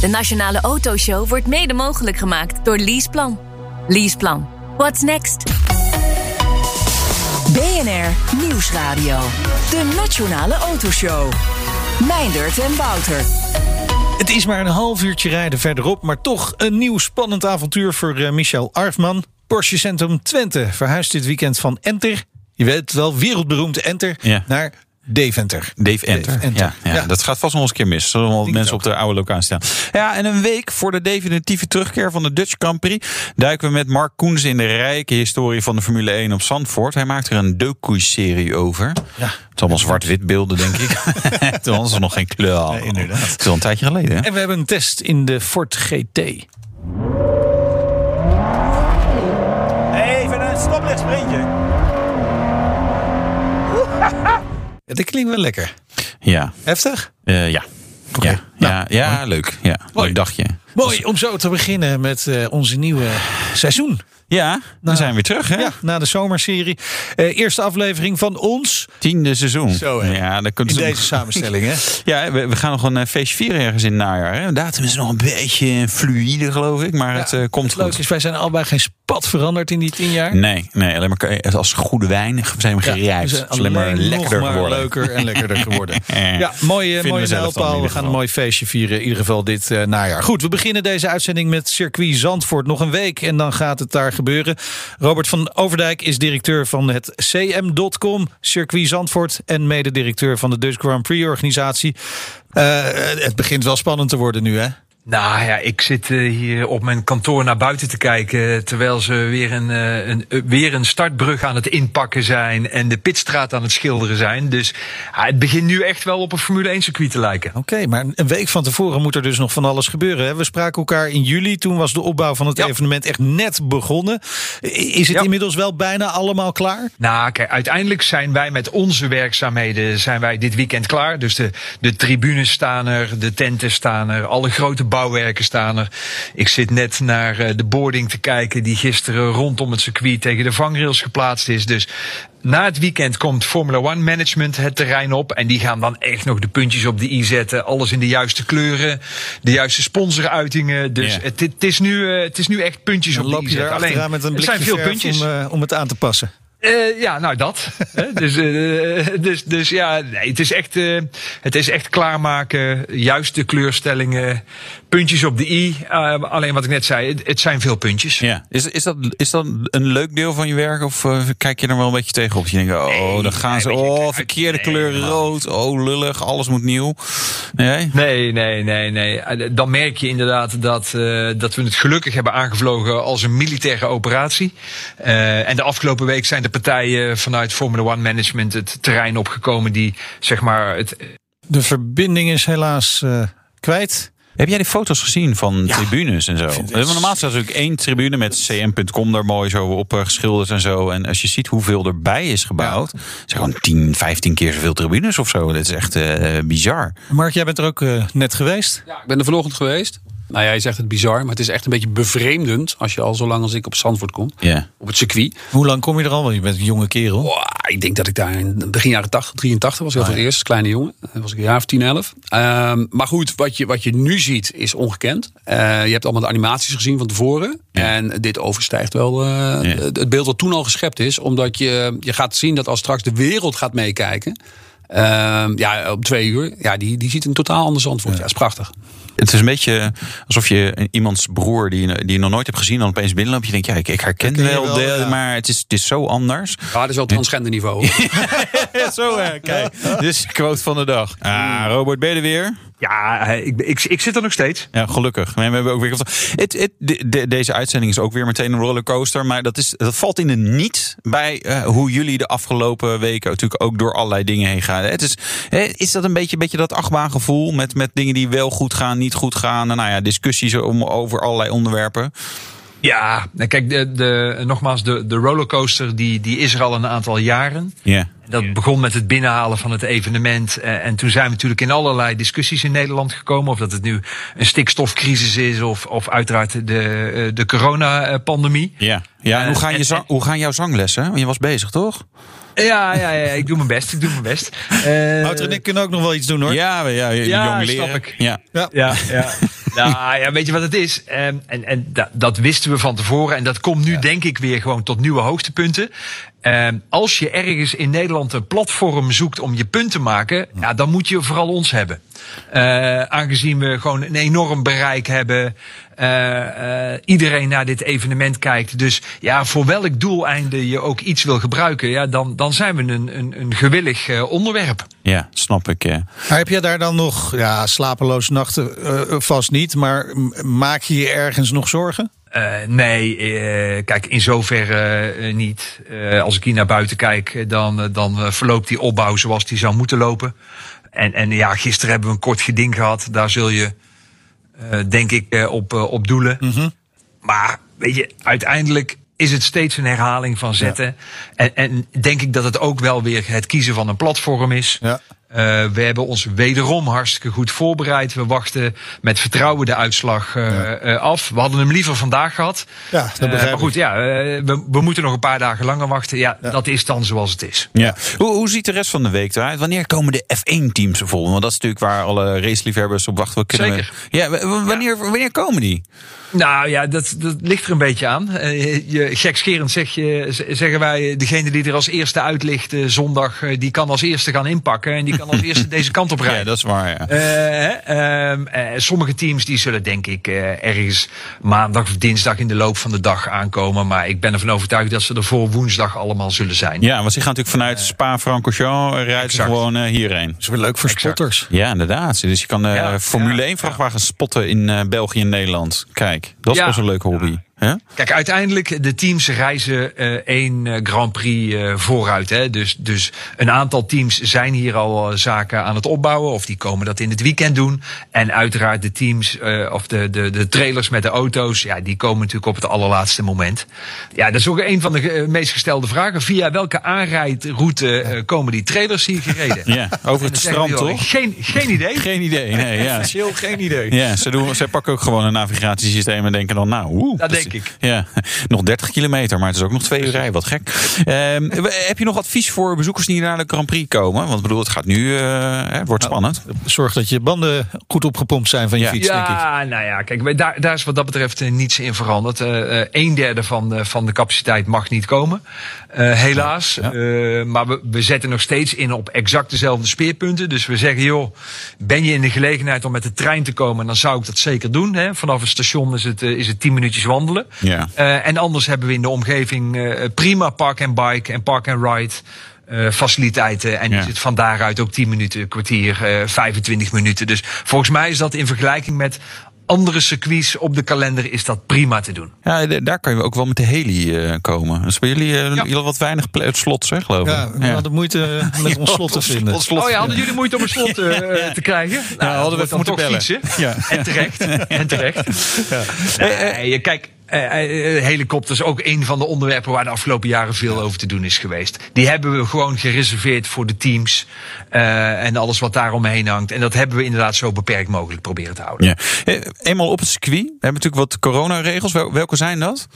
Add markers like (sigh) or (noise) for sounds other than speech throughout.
De Nationale Autoshow wordt mede mogelijk gemaakt door Leaseplan. Leaseplan. What's next? BNR Nieuwsradio. De Nationale Autoshow. Meindert en Wouter. Het is maar een half uurtje rijden verderop, maar toch een nieuw spannend avontuur voor uh, Michel Arfman. Porsche Centrum Twente verhuist dit weekend van Enter, je weet het wel, wereldberoemde Enter, Ja. naar Deventer. Dave Enter. Dave Enter. Ja, ja, Ja. dat gaat vast nog eens een keer mis. Zullen wel mensen op de oude locatie staan. Ja, en een week voor de definitieve terugkeer van de Dutch Grand Prix... duiken we met Mark Koens in de rijke historie van de Formule 1 op Zandvoort. Hij maakt er een docu-serie over. Ja. Het is allemaal zwart-wit beelden, denk ik. (laughs) Toen was er nog geen kleur. Nee, inderdaad. Het is al een tijdje geleden, hè? En we hebben een test in de Ford GT. Even een stoplicht-sprintje. Ja, dat klinkt wel lekker. Ja, Heftig? Eh, ja. Oké. Ja, Nou, ja, ja leuk. Ja, leuk dagje. Mooi om zo te beginnen met eh, onze nieuwe seizoen. Ja, we Nou, zijn weer terug, hè? Ja, na de zomerserie. Eh, eerste aflevering van ons Tiende seizoen. Zo, hè. ja, dan kunt in ze deze samenstelling. Hè? (laughs) Ja, we, we gaan nog een eh, feestje vieren ergens in het najaar. Hè? De datum is nog een beetje fluïde, geloof ik. Maar het komt Het goed. is, wij zijn allebei geen spat veranderd in die tien jaar. Nee, nee, alleen maar als goede wijn zijn we Ja, gerijpt. we Het zijn is alleen maar alleen lekkerder maar geworden. leuker en lekkerder geworden. (laughs) Ja, mooie, vinden mooie we dan. We gaan een mooi feestje vieren. In ieder geval dit najaar. Goed, we beginnen deze uitzending met circuit Zandvoort. Nog een week en dan gaat het daar gebeuren. Robert van Overdijk is directeur van het CM.com, circuit Zandvoort. En mededirecteur van de Dutch Grand Prix organisatie. Eh, het begint wel spannend te worden nu, hè? Nou ja, ik zit eh, hier op mijn kantoor naar buiten te kijken. Terwijl ze weer een, eh, een, eh, weer een startbrug aan het inpakken zijn. En de pitstraat aan het schilderen zijn. Dus ja, het begint nu echt wel op een Formule 1 circuit te lijken. Oké, maar een week van tevoren moet er dus nog van alles gebeuren. Hè? We spraken elkaar in juli. Toen was de opbouw van het Ja. evenement echt net begonnen. Is het Ja. inmiddels wel bijna allemaal klaar? Nou, kijk, uiteindelijk zijn wij met onze werkzaamheden zijn wij dit weekend klaar. Dus de, de tribunes staan er, de tenten staan er, alle grote bouwwerken staan er. Ik zit net naar eh, de boarding te kijken die gisteren rondom het circuit tegen de vangrails geplaatst is. Dus na het weekend komt Formula One Management het terrein op. En die gaan dan echt nog de puntjes op de i zetten. Alles in de juiste kleuren, de juiste sponsoruitingen. Dus Ja. het, het, is nu, eh, het is nu echt puntjes op de i zetten. achteraan met een het zijn veel puntjes. om, eh, om het aan te passen. Eh, ja, nou dat. (laughs) Dus, eh, dus, dus ja, nee, het is echt, eh, het is echt klaarmaken, juiste kleurstellingen, puntjes op de i. Eh, alleen wat ik net zei, het, het zijn veel puntjes. Ja. Is, is, dat, is dat een leuk deel van je werk? Of eh, kijk je er wel een beetje tegenop? Je denkt, oh, dan gaan ze. nee, Oh, kijk, verkeerde nee, kleur rood. Oh, lullig. Alles moet nieuw. Nee? Nee, nee, nee, nee. Eh, Dan merk je inderdaad dat, eh, dat we het gelukkig hebben aangevlogen als een militaire operatie. Eh, en de afgelopen week zijn de partijen vanuit Formula One Management het terrein opgekomen die, zeg maar, het, De verbinding is helaas eh, kwijt. Heb jij die foto's gezien van tribunes en zo? Normaal staat er natuurlijk één tribune met cm.com daar mooi zo op eh, geschilderd en zo. En als je ziet hoeveel erbij is gebouwd, zijn gewoon 10, 15 keer zoveel tribunes of zo. Dat is echt eh, bizar. Mark, jij bent er ook eh, net geweest. Ja, ik ben er vanochtend geweest. Nou ja, je zegt het bizar, maar het is echt een beetje bevreemdend als je al zo lang als ik op Zandvoort kom. Ja. Op het circuit. Hoe lang kom je er al? Want je bent een jonge kerel. Ik denk dat ik daar in begin jaren 80, 83 was ik al voor het eerst, kleine jongen. Dan was ik een jaar of 10, 11. Ehm, maar goed, wat je, wat je nu ziet is ongekend. Eh, je hebt allemaal de animaties gezien van tevoren. En dit overstijgt wel eh, het het beeld wat toen al geschept is. Omdat je, je gaat zien dat als straks de wereld gaat meekijken. Ehm, ja, op twee uur. Ja, die, die ziet een totaal ander Zandvoort. Ja, is prachtig. Het is een beetje alsof je iemands broer die je, die je nog nooit hebt gezien, dan opeens binnenloopt. Je denkt, ja, ik, ik herken wel, wel, de- ja. maar het is, het is zo anders. Ja, dat is wel transgender niveau. (laughs) zo, hè, kijk. (laughs) Dit is de quote van de dag. Ah, Robert, ben je er weer? Ja, ik, ik, ik zit er nog steeds. Ja, gelukkig. We hebben ook weer. Het, het, de, deze uitzending is ook weer meteen een rollercoaster. Maar dat, is, dat valt in de niet bij uh, hoe jullie de afgelopen weken natuurlijk ook door allerlei dingen heen gaan. Het is, is dat een beetje, beetje dat achtbaangevoel met, met dingen die wel goed gaan, niet goed gaan? Nou ja, discussies om, over allerlei onderwerpen. Ja, nou, kijk, de, de, nogmaals, de, de rollercoaster die, die is er al een aantal jaren. Ja. Dat begon met het binnenhalen van het evenement. Eh, en toen zijn we natuurlijk in allerlei discussies in Nederland gekomen. Of dat het nu een stikstofcrisis is of, of uiteraard de, eh, de coronapandemie. Ja, ja en hoe, gaan je zang, hoe gaan jouw zanglessen? Want je was bezig, toch? Ja, ja, ja, ik doe mijn best. Ik doe mijn best. Uh, Wouter en ik kunnen ook nog wel iets doen hoor. Ja, ja, ja jong snap ik. Ja, ja, ja. ja. (laughs) nou ja, weet je wat het is? Um, en en dat, dat wisten we van tevoren. En dat komt nu denk ik weer gewoon tot nieuwe hoogtepunten. Um, als je ergens in Nederland een platform zoekt om je punt te maken, ja, dan moet je vooral ons hebben. Uh, aangezien we gewoon een enorm bereik hebben. Uh, uh, iedereen naar dit evenement kijkt. Dus ja, voor welk doeleinde je ook iets wil gebruiken, ja, dan, dan zijn we een, een, een gewillig onderwerp. Ja, snap ik. Ja. Maar heb je daar dan nog ja, slapeloze nachten? vast niet, maar maak je je ergens nog zorgen? Uh, nee, uh, kijk, in zoverre uh, niet. als ik hier naar buiten kijk, dan, dan verloopt die opbouw zoals die zou moeten lopen. En, en ja, gisteren hebben we een kort geding gehad. Daar zul je, denk ik, op, op doelen. Mm -hmm. Maar weet je, uiteindelijk is het steeds een herhaling van zetten. Ja. En, en denk ik dat het ook wel weer het kiezen van een platform is. Ja. Uh, we hebben ons wederom hartstikke goed voorbereid. We wachten met vertrouwen de uitslag uh, ja. uh, af. We hadden hem liever vandaag gehad. Ja, dat begrijp maar goed, ja, we, we, moeten nog een paar dagen langer wachten. Ja, ja, dat is dan zoals het is. Ja. Hoe, hoe ziet de rest van de week eruit? Wanneer komen de F1-teams vol? Want dat is natuurlijk waar alle raceliefhebbers op wachten. We Zeker. We, ja, wanneer, wanneer komen die? Nou ja, dat, dat ligt er een beetje aan. Je, gekscherend zeg je, zeggen wij, degene die er als eerste uitlicht uh, zondag, die kan als eerste gaan inpakken en die kan als eerste deze kant op rijden. Ja, dat is waar. Ja. sommige teams die zullen denk ik ergens maandag of dinsdag in de loop van de dag aankomen. Maar ik ben ervan overtuigd dat ze er voor woensdag allemaal zullen zijn. Ja, want ze gaan natuurlijk vanuit Spa-Francorchamps rijden ze gewoon hierheen. Dat is weer leuk voor exact. spotters. Ja, inderdaad. Dus je kan ja, Formule 1 vrachtwagens spotten in België en Nederland. Kijk. Dat is ja. best een leuke hobby. Kijk, uiteindelijk, de teams reizen uh, één uh, Grand Prix uh, vooruit. Hè. Dus, dus een aantal teams zijn hier al zaken aan het opbouwen. Of die komen dat in het weekend doen. En uiteraard de teams, of de, de, de trailers met de auto's, ja, die komen natuurlijk op het allerlaatste moment. Ja, dat is ook een van de meest gestelde vragen. Via welke aanrijdroute komen die trailers hier gereden? (laughs) Ja, over het strand, toch? Geen, geen idee. Geen idee, nee. Ja. (laughs) Chill, geen idee. Ja, ze, doen, ze pakken ook gewoon een navigatiesysteem en denken dan, nou, oeh. Dat denk ik. Ja, (laughs) nog 30 kilometer, maar het is ook nog twee uur rijden. Wat gek. Um, heb je nog advies voor bezoekers die naar de Grand Prix komen? Want ik bedoel, het gaat nu, uh, het wordt spannend. Nou, zorg dat je banden goed opgepompt zijn van je ja. fiets, ja, denk ik. Ja, nou ja, kijk, daar, daar is wat dat betreft uh, niets in veranderd. Uh, een derde van, van de capaciteit mag niet komen. helaas. Ja, ja. maar we, we zetten nog steeds in op exact dezelfde speerpunten. Dus we zeggen, joh, ben je in de gelegenheid om met de trein te komen, dan zou ik dat zeker doen. Hè. Vanaf het station is het, is het 10 minuutjes wandelen. Ja. Uh, en anders hebben we in de omgeving uh, prima park and bike en park and ride. Uh, faciliteiten. En ja. je zit van daaruit ook 10 minuten, kwartier, 25 minuten. Dus volgens mij is dat in vergelijking met andere circuits op de kalender is dat prima te doen. Ja, daar kan je ook wel met de heli uh, komen. Dus bij jullie, uh, ja. jullie wat weinig slots, hè, geloof ik. Ja, we ja. hadden moeite (laughs) met ons slot te vinden. Ons slot. Oh ja, hadden jullie moeite om een slot uh, (laughs) te krijgen? Nou, ja, hadden we moeten bellen. Fietsen. Ja. En terecht. (laughs) en terecht. Ja. Nee, kijk, uh, helikopters ook een van de onderwerpen waar de afgelopen jaren veel over te doen is geweest. Die hebben we gewoon gereserveerd voor de teams uh, en alles wat daaromheen hangt. En dat hebben we inderdaad zo beperkt mogelijk proberen te houden. Ja. Eenmaal op het circuit. We hebben natuurlijk wat coronaregels. Welke zijn dat?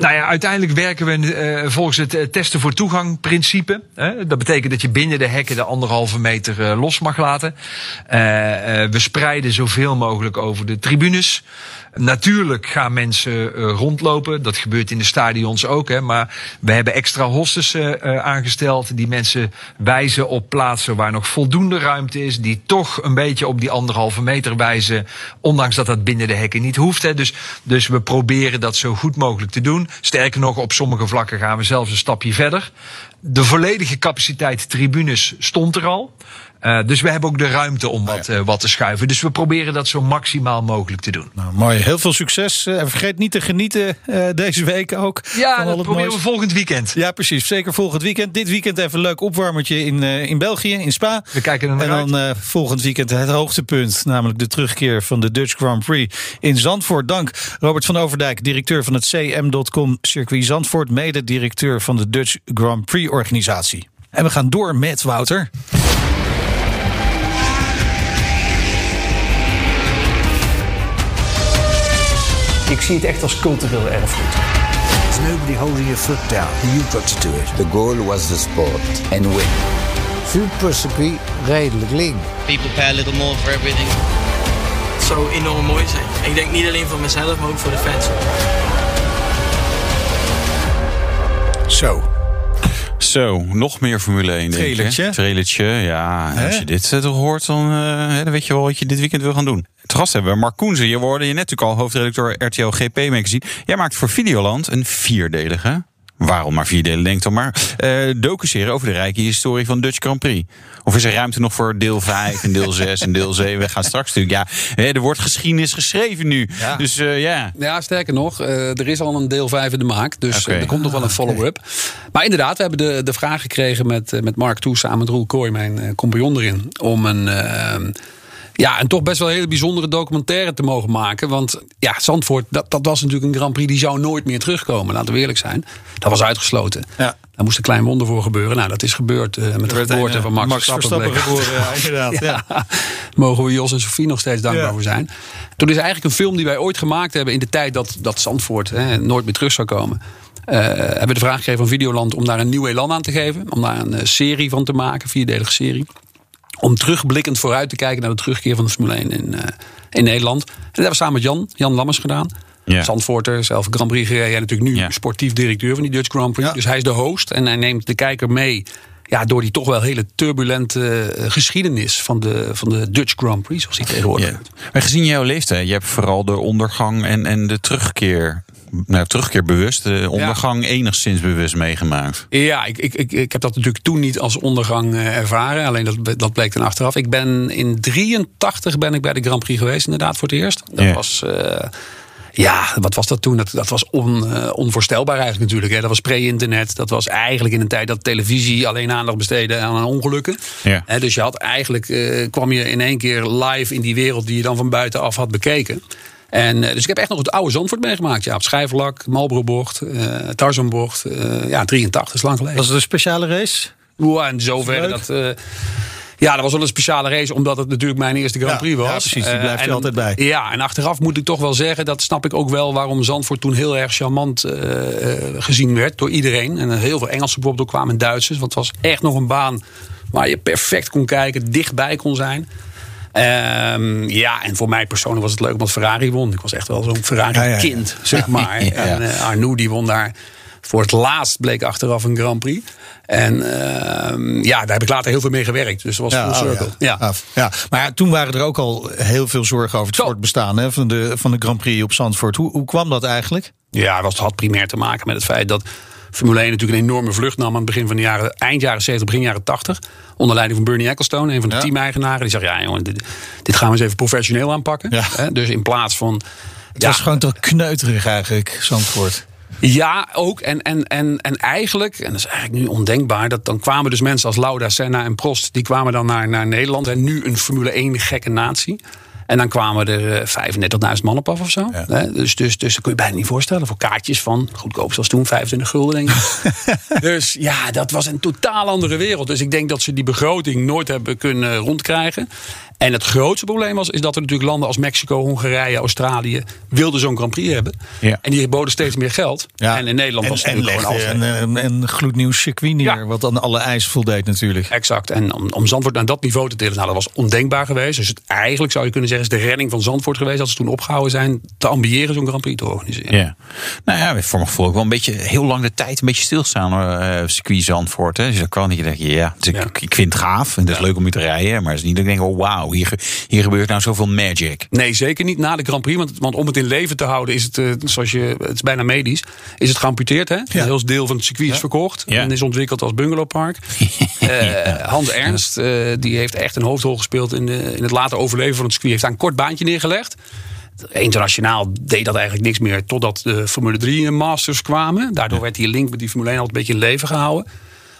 Nou ja, uiteindelijk werken we uh, volgens het uh, testen voor toegang principe. Hè? Dat betekent dat je binnen de hekken de anderhalve meter uh, los mag laten. we spreiden zoveel mogelijk over de tribunes. Natuurlijk gaan mensen rondlopen. Dat gebeurt in de stadions ook. Hè? Maar we hebben extra hostes aangesteld. Die mensen wijzen op plaatsen waar nog voldoende ruimte is. Die toch een beetje op die anderhalve meter wijzen. Ondanks dat dat binnen de hekken niet hoeft. Hè? Dus, dus we proberen dat zo goed mogelijk te doen. Sterker nog, op sommige vlakken gaan we zelfs een stapje verder. De volledige capaciteit tribunes stond er al. Uh, dus we hebben ook de ruimte om wat, uh, wat te schuiven. Dus we proberen dat zo maximaal mogelijk te doen. Nou, mooi, heel veel succes. Uh, en vergeet niet te genieten deze week ook. Ja, van dat proberen moois. we volgend weekend. Ja, precies. Zeker volgend weekend. Dit weekend even een leuk opwarmertje in, in België, in Spa. We kijken er naar En dan volgend weekend het hoogtepunt. Namelijk de terugkeer van de Dutch Grand Prix in Zandvoort. Dank Robert van Overdijk, directeur van het CM.com Circuit Zandvoort. Mede-directeur van de Dutch Grand Prix organisatie. En we gaan door met Wouter. Ik zie het echt als cultureel erfgoed. There's nobody holding your foot down. You've got to do it. The goal was the sport and win. Circuit, redelijk lean. People pay a little more for everything. Het zou enorm mooi zijn. Ik denk niet alleen voor mezelf, maar ook voor de fans. Zo, zo, nog meer Formule 1. Trailertje. Trailertje, ja. Als je dit toch hoort, dan, uh, dan weet je wel wat je dit weekend wil gaan doen. Het gast hebben we Mark Koenzen. Je worden je net natuurlijk al hoofdredacteur RTL GP Magazine. Jij maakt voor Videoland een vierdelige waarom maar vier delen, denk dan maar. Uh, docuseren over de rijke historie van Dutch Grand Prix. Of is er ruimte nog voor deel 5 en deel 6 en deel 7? We gaan straks natuurlijk. Ja, er wordt geschiedenis geschreven nu. Ja. Dus uh, ja. Ja, sterker nog, uh, er is al een deel 5 in de maak. Dus okay. er komt nog wel een follow-up. Maar inderdaad, we hebben de, de vraag gekregen met, met Mark Toe samen met Roel Kooi, mijn compagnon erin. Om een ja, en toch best wel een hele bijzondere documentaire te mogen maken. Want ja, Zandvoort, dat, dat was natuurlijk een Grand Prix die zou nooit meer terugkomen. Laten we eerlijk zijn. Dat was uitgesloten. Ja. Daar moest een klein wonder voor gebeuren. Nou, dat is gebeurd uh, met de geboorte een, van Max, Max Verstappen. geboren, ja, inderdaad. (laughs) ja. Mogen we Jos en Sofie nog steeds dankbaar voor zijn. Toen is eigenlijk een film die wij ooit gemaakt hebben... in de tijd dat, dat Zandvoort hè, nooit meer terug zou komen. Uh, hebben we de vraag gegeven van Videoland om daar een nieuw elan aan te geven. Om daar een uh, serie van te maken, vierdelige serie om terugblikkend vooruit te kijken naar de terugkeer van de Formule 1 in, uh, in Nederland. En dat hebben we samen met Jan, Jan Lammers gedaan. Ja. Zandvoorter, zelf Grand Prix gereden. En natuurlijk nu sportief directeur van die Dutch Grand Prix. Dus hij is de host en hij neemt de kijker mee. Ja, door die toch wel hele turbulente eh, geschiedenis van de, van de Dutch Grand Prix, zoals hij tegenwoordig ja. Maar gezien jouw leeftijd, je hebt vooral de ondergang en, en de terugkeer nou, terugkeer bewust, de ondergang enigszins bewust meegemaakt. Ja, ik, ik, ik, ik heb dat natuurlijk toen niet als ondergang uh, ervaren. Alleen dat, dat bleek dan achteraf. Ik ben in 83 ben ik bij de Grand Prix geweest, inderdaad, voor het eerst. Dat was. Uh, ja, wat was dat toen? Dat, dat was on, uh, onvoorstelbaar eigenlijk natuurlijk. Hè. Dat was pre-internet. Dat was eigenlijk in een tijd dat televisie alleen aandacht besteedde aan ongelukken. Ja. dus je had eigenlijk, uh, kwam je in één keer live in die wereld die je dan van buitenaf had bekeken. En, uh, dus ik heb echt nog het oude Zandvoort meegemaakt. Ja, op Schijfvlak, Marlborobocht, uh, Tarzanbocht. Uh, ja, 83 is lang geleden. Was het een speciale race? Ja, in zoverre dat... ja, dat was wel een speciale race, omdat het natuurlijk mijn eerste Grand Prix was. Ja, precies, die blijft er altijd bij. Ja, en achteraf moet ik toch wel zeggen, dat snap ik ook wel waarom Zandvoort toen heel erg charmant gezien werd door iedereen. En heel veel Engelsen bijvoorbeeld ook kwamen en Duitsers. Want het was echt nog een baan waar je perfect kon kijken, dichtbij kon zijn. Um, ja, en voor mij persoonlijk was het leuk omdat Ferrari won. Ik was echt wel zo'n Ferrari-kind, zeg maar. (laughs) En uh, Arnoux die won daar voor het laatst, bleek achteraf een Grand Prix. En uh, ja, daar heb ik later heel veel mee gewerkt. Dus dat was full oh. Ja. Ja. ja. Maar ja, toen waren er ook al heel veel zorgen over het voortbestaan hè, van, de, van de Grand Prix op Zandvoort. Hoe, hoe kwam dat eigenlijk? Ja, dat had primair te maken met het feit dat Formule 1 natuurlijk een enorme vlucht nam aan het begin van de jaren, eind jaren 70, begin jaren 80. Onder leiding van Bernie Ecclestone, een van de ja. team-eigenaren. Die zegt, ja jongen, dit, dit, gaan we eens even professioneel aanpakken. Ja. dus in plaats van... Het was gewoon toch kneuterig eigenlijk, Zandvoort. Ja, ook. En, en, en, en eigenlijk, en dat is eigenlijk nu ondenkbaar, dat dan kwamen dus mensen als Lauda, Senna en Prost, die kwamen dan naar, naar Nederland. En nu een Formule 1 gekke natie. En dan kwamen er 35.000 eh, man op af of zo. Dus, dus, dus dat kun je bijna niet voorstellen. Voor kaartjes van, goedkoop zoals toen, 25 gulden denk ik. (laughs) dus ja, dat was een totaal andere wereld. Dus ik denk dat ze die begroting nooit hebben kunnen rondkrijgen. En het grootste probleem was is dat er natuurlijk landen als Mexico, Hongarije, Australië wilden zo'n Grand Prix hebben. Ja. En die boden steeds meer geld. Ja. En in Nederland was het gewoon alles. Een, een gloednieuw circuit neer, wat aan alle eisen voldeed natuurlijk. Exact. En om, om Zandvoort naar dat niveau te tillen, nou, dat was ondenkbaar geweest. Dus het, eigenlijk zou je kunnen zeggen, is de redding van Zandvoort geweest. Dat ze toen opgehouden zijn te ambiëren zo'n Grand Prix te organiseren. Ja. Nou ja, voor mijn gevoel ook wel een beetje heel lang de tijd een beetje stilstaan. Uh, circuit Zandvoort. Hè. Dus dat kan niet. Je ja, dus ik, ik, vind het gaaf. En het is leuk om je te rijden. Maar het is niet dat ik denk, oh wauw nou, hier, hier gebeurt nou zoveel magic. Nee, zeker niet na de Grand Prix. Want, want om het in leven te houden is het, uh, zoals je, het is bijna medisch, is het geamputeerd. Hè? Ja. Een heel deel van het circuit is verkocht ja. en is ontwikkeld als bungalowpark. uh, (laughs) Hans Ernst, uh, die heeft echt een hoofdrol gespeeld in, de, in het later overleven van het circuit. Heeft daar een kort baantje neergelegd. Internationaal deed dat eigenlijk niks meer totdat de Formule 3 Masters kwamen. Daardoor werd die link met die Formule 1 altijd een beetje in leven gehouden.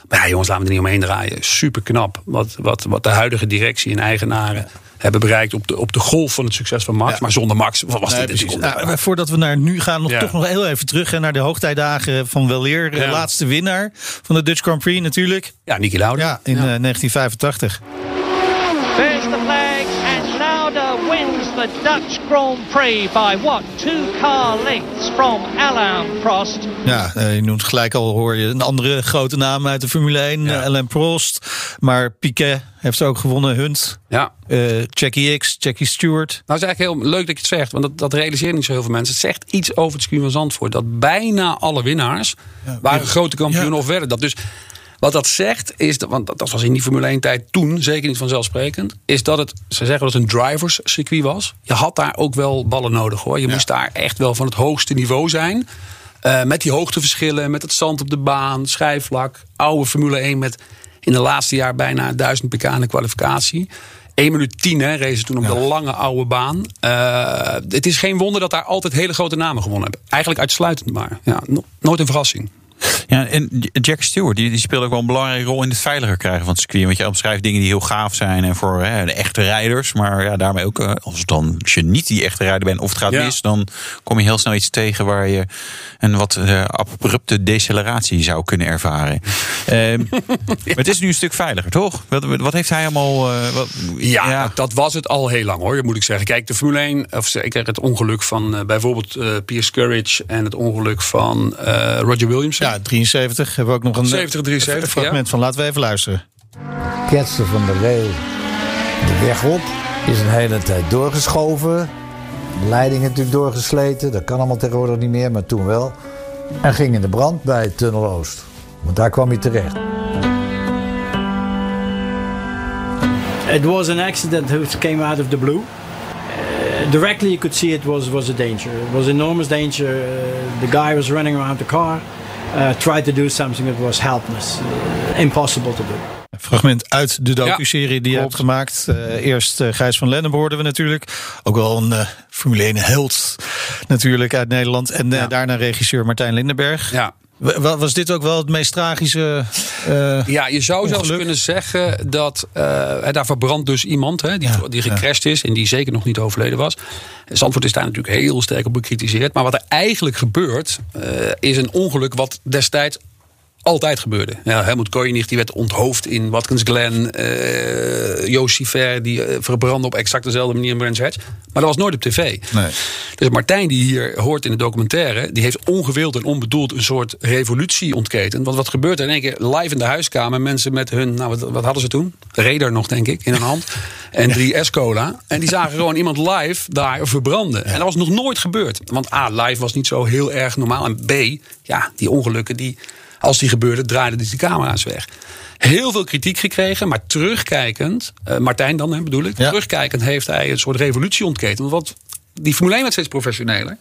Maar ja, jongens, laten we er niet omheen draaien. Super knap wat, wat, wat de huidige directie en eigenaren hebben bereikt op de, op de golf van het succes van Max. Ja. Maar zonder Max was nee, dit nou, Voordat we naar nu gaan, nog, ja. toch nog heel even terug naar de hoogtijdagen van Weleer. Ja. Laatste winnaar van de Dutch Grand Prix natuurlijk. Ja, Niki Lauda. Ja, in uh, 1985. There's the flag and Lauda wins the Dutch Grand Prix by what? Two car lengths from Alain Prost. Ja, uh, je noemt gelijk al, hoor je een andere grote naam uit de Formule 1, ja. Alain Prost. Maar Piquet heeft ook gewonnen, Hunt. Ja. Uh, Jackie X, Jackie Stewart. Nou, is eigenlijk heel leuk dat je het zegt, want dat, dat realiseren niet zo heel veel mensen. Het zegt iets over het circuit van Zandvoort. Dat bijna alle winnaars ja. waren grote kampioenen of werden dat. Dus wat dat zegt, is dat, want dat was in die Formule 1 tijd toen zeker niet vanzelfsprekend, is dat het, ze zeggen dat het een drivers circuit was. Je had daar ook wel ballen nodig hoor. Je ja. moest daar echt wel van het hoogste niveau zijn. Uh, met die hoogteverschillen, met het zand op de baan, schijfvlak. Oude Formule 1 met in de laatste jaar bijna 1000 pk in de kwalificatie. 1 minuut 10 hè, racen toen op ja. de lange oude baan. Uh, het is geen wonder dat daar altijd hele grote namen gewonnen hebben. Eigenlijk uitsluitend maar. Ja, no nooit een verrassing. Ja, en Jack Stewart, die, die speelt ook wel een belangrijke rol in het veiliger krijgen van het circuit. Want je omschrijft dingen die heel gaaf zijn en voor hè, de echte rijders. Maar ja, daarmee ook, als, dan, als je niet die echte rijder bent of het gaat ja. mis, dan kom je heel snel iets tegen waar je een wat uh, abrupte deceleratie zou kunnen ervaren. uh, (laughs) maar het is nu een stuk veiliger, toch? Wat, wat heeft hij allemaal. Uh, wat, ja, ja, dat was het al heel lang hoor, moet ik zeggen. Kijk, de Formule 1, of ik kreeg het ongeluk van bijvoorbeeld Pierce Courage en het ongeluk van Roger Williams. Ja, 73 hebben we ook nog een 70, 73, een fragment ja. van. Laten we even luisteren. Ketsen van de rail de weg op. Is een hele tijd doorgeschoven. De leiding natuurlijk doorgesleten. Dat kan allemaal tegenwoordig niet meer, maar toen wel. En ging in de brand bij Tunnel Oost. Want daar kwam hij terecht. It was an accident that came out of the blue. Uh, directly you could see it was, was a danger. It was enormous danger. Uh, the guy was running around the car. Uh, tried to do something that was helpless. Uh, impossible to do. Fragment uit de docu-serie die je hebt gemaakt. Uh, eerst uh, Gijs van Lennep hoorden we natuurlijk. Ook wel een uh, Formule 1 held natuurlijk uit Nederland. En ja. daarna regisseur Martijn Lindenberg. Ja. Was dit ook wel het meest tragische? Uh, ja, je zou ongeluk? zelfs kunnen zeggen dat uh, daar verbrandt dus iemand hè, die, ja, die gecrashed ja. is en die zeker nog niet overleden was. Zandvoort is daar natuurlijk heel sterk op bekritiseerd. Maar wat er eigenlijk gebeurt, uh, is een ongeluk wat destijds altijd gebeurde. Ja, Helmut Koenig die werd onthoofd in Watkins Glen. Uh, Joost Siver die uh, verbrandde op exact dezelfde manier in Brands Hatch. Maar dat was nooit op tv. Nee. Dus Martijn die hier hoort in de documentaire... die heeft ongewild en onbedoeld een soort revolutie ontketend. Want wat gebeurt er in één keer live in de huiskamer? Mensen met hun, nou wat, wat hadden ze toen? Raider nog denk ik, in hun hand. En drie S-cola. En die zagen gewoon iemand live daar verbranden. En dat was nog nooit gebeurd. Want A, live was niet zo heel erg normaal. En B, ja, die ongelukken die als die gebeurde, draaiden die de camera's weg. Heel veel kritiek gekregen, maar terugkijkend, uh, Martijn dan hè, bedoel ik, ja. terugkijkend heeft hij een soort revolutie ontketend. Want die Formule 1 werd steeds professioneler.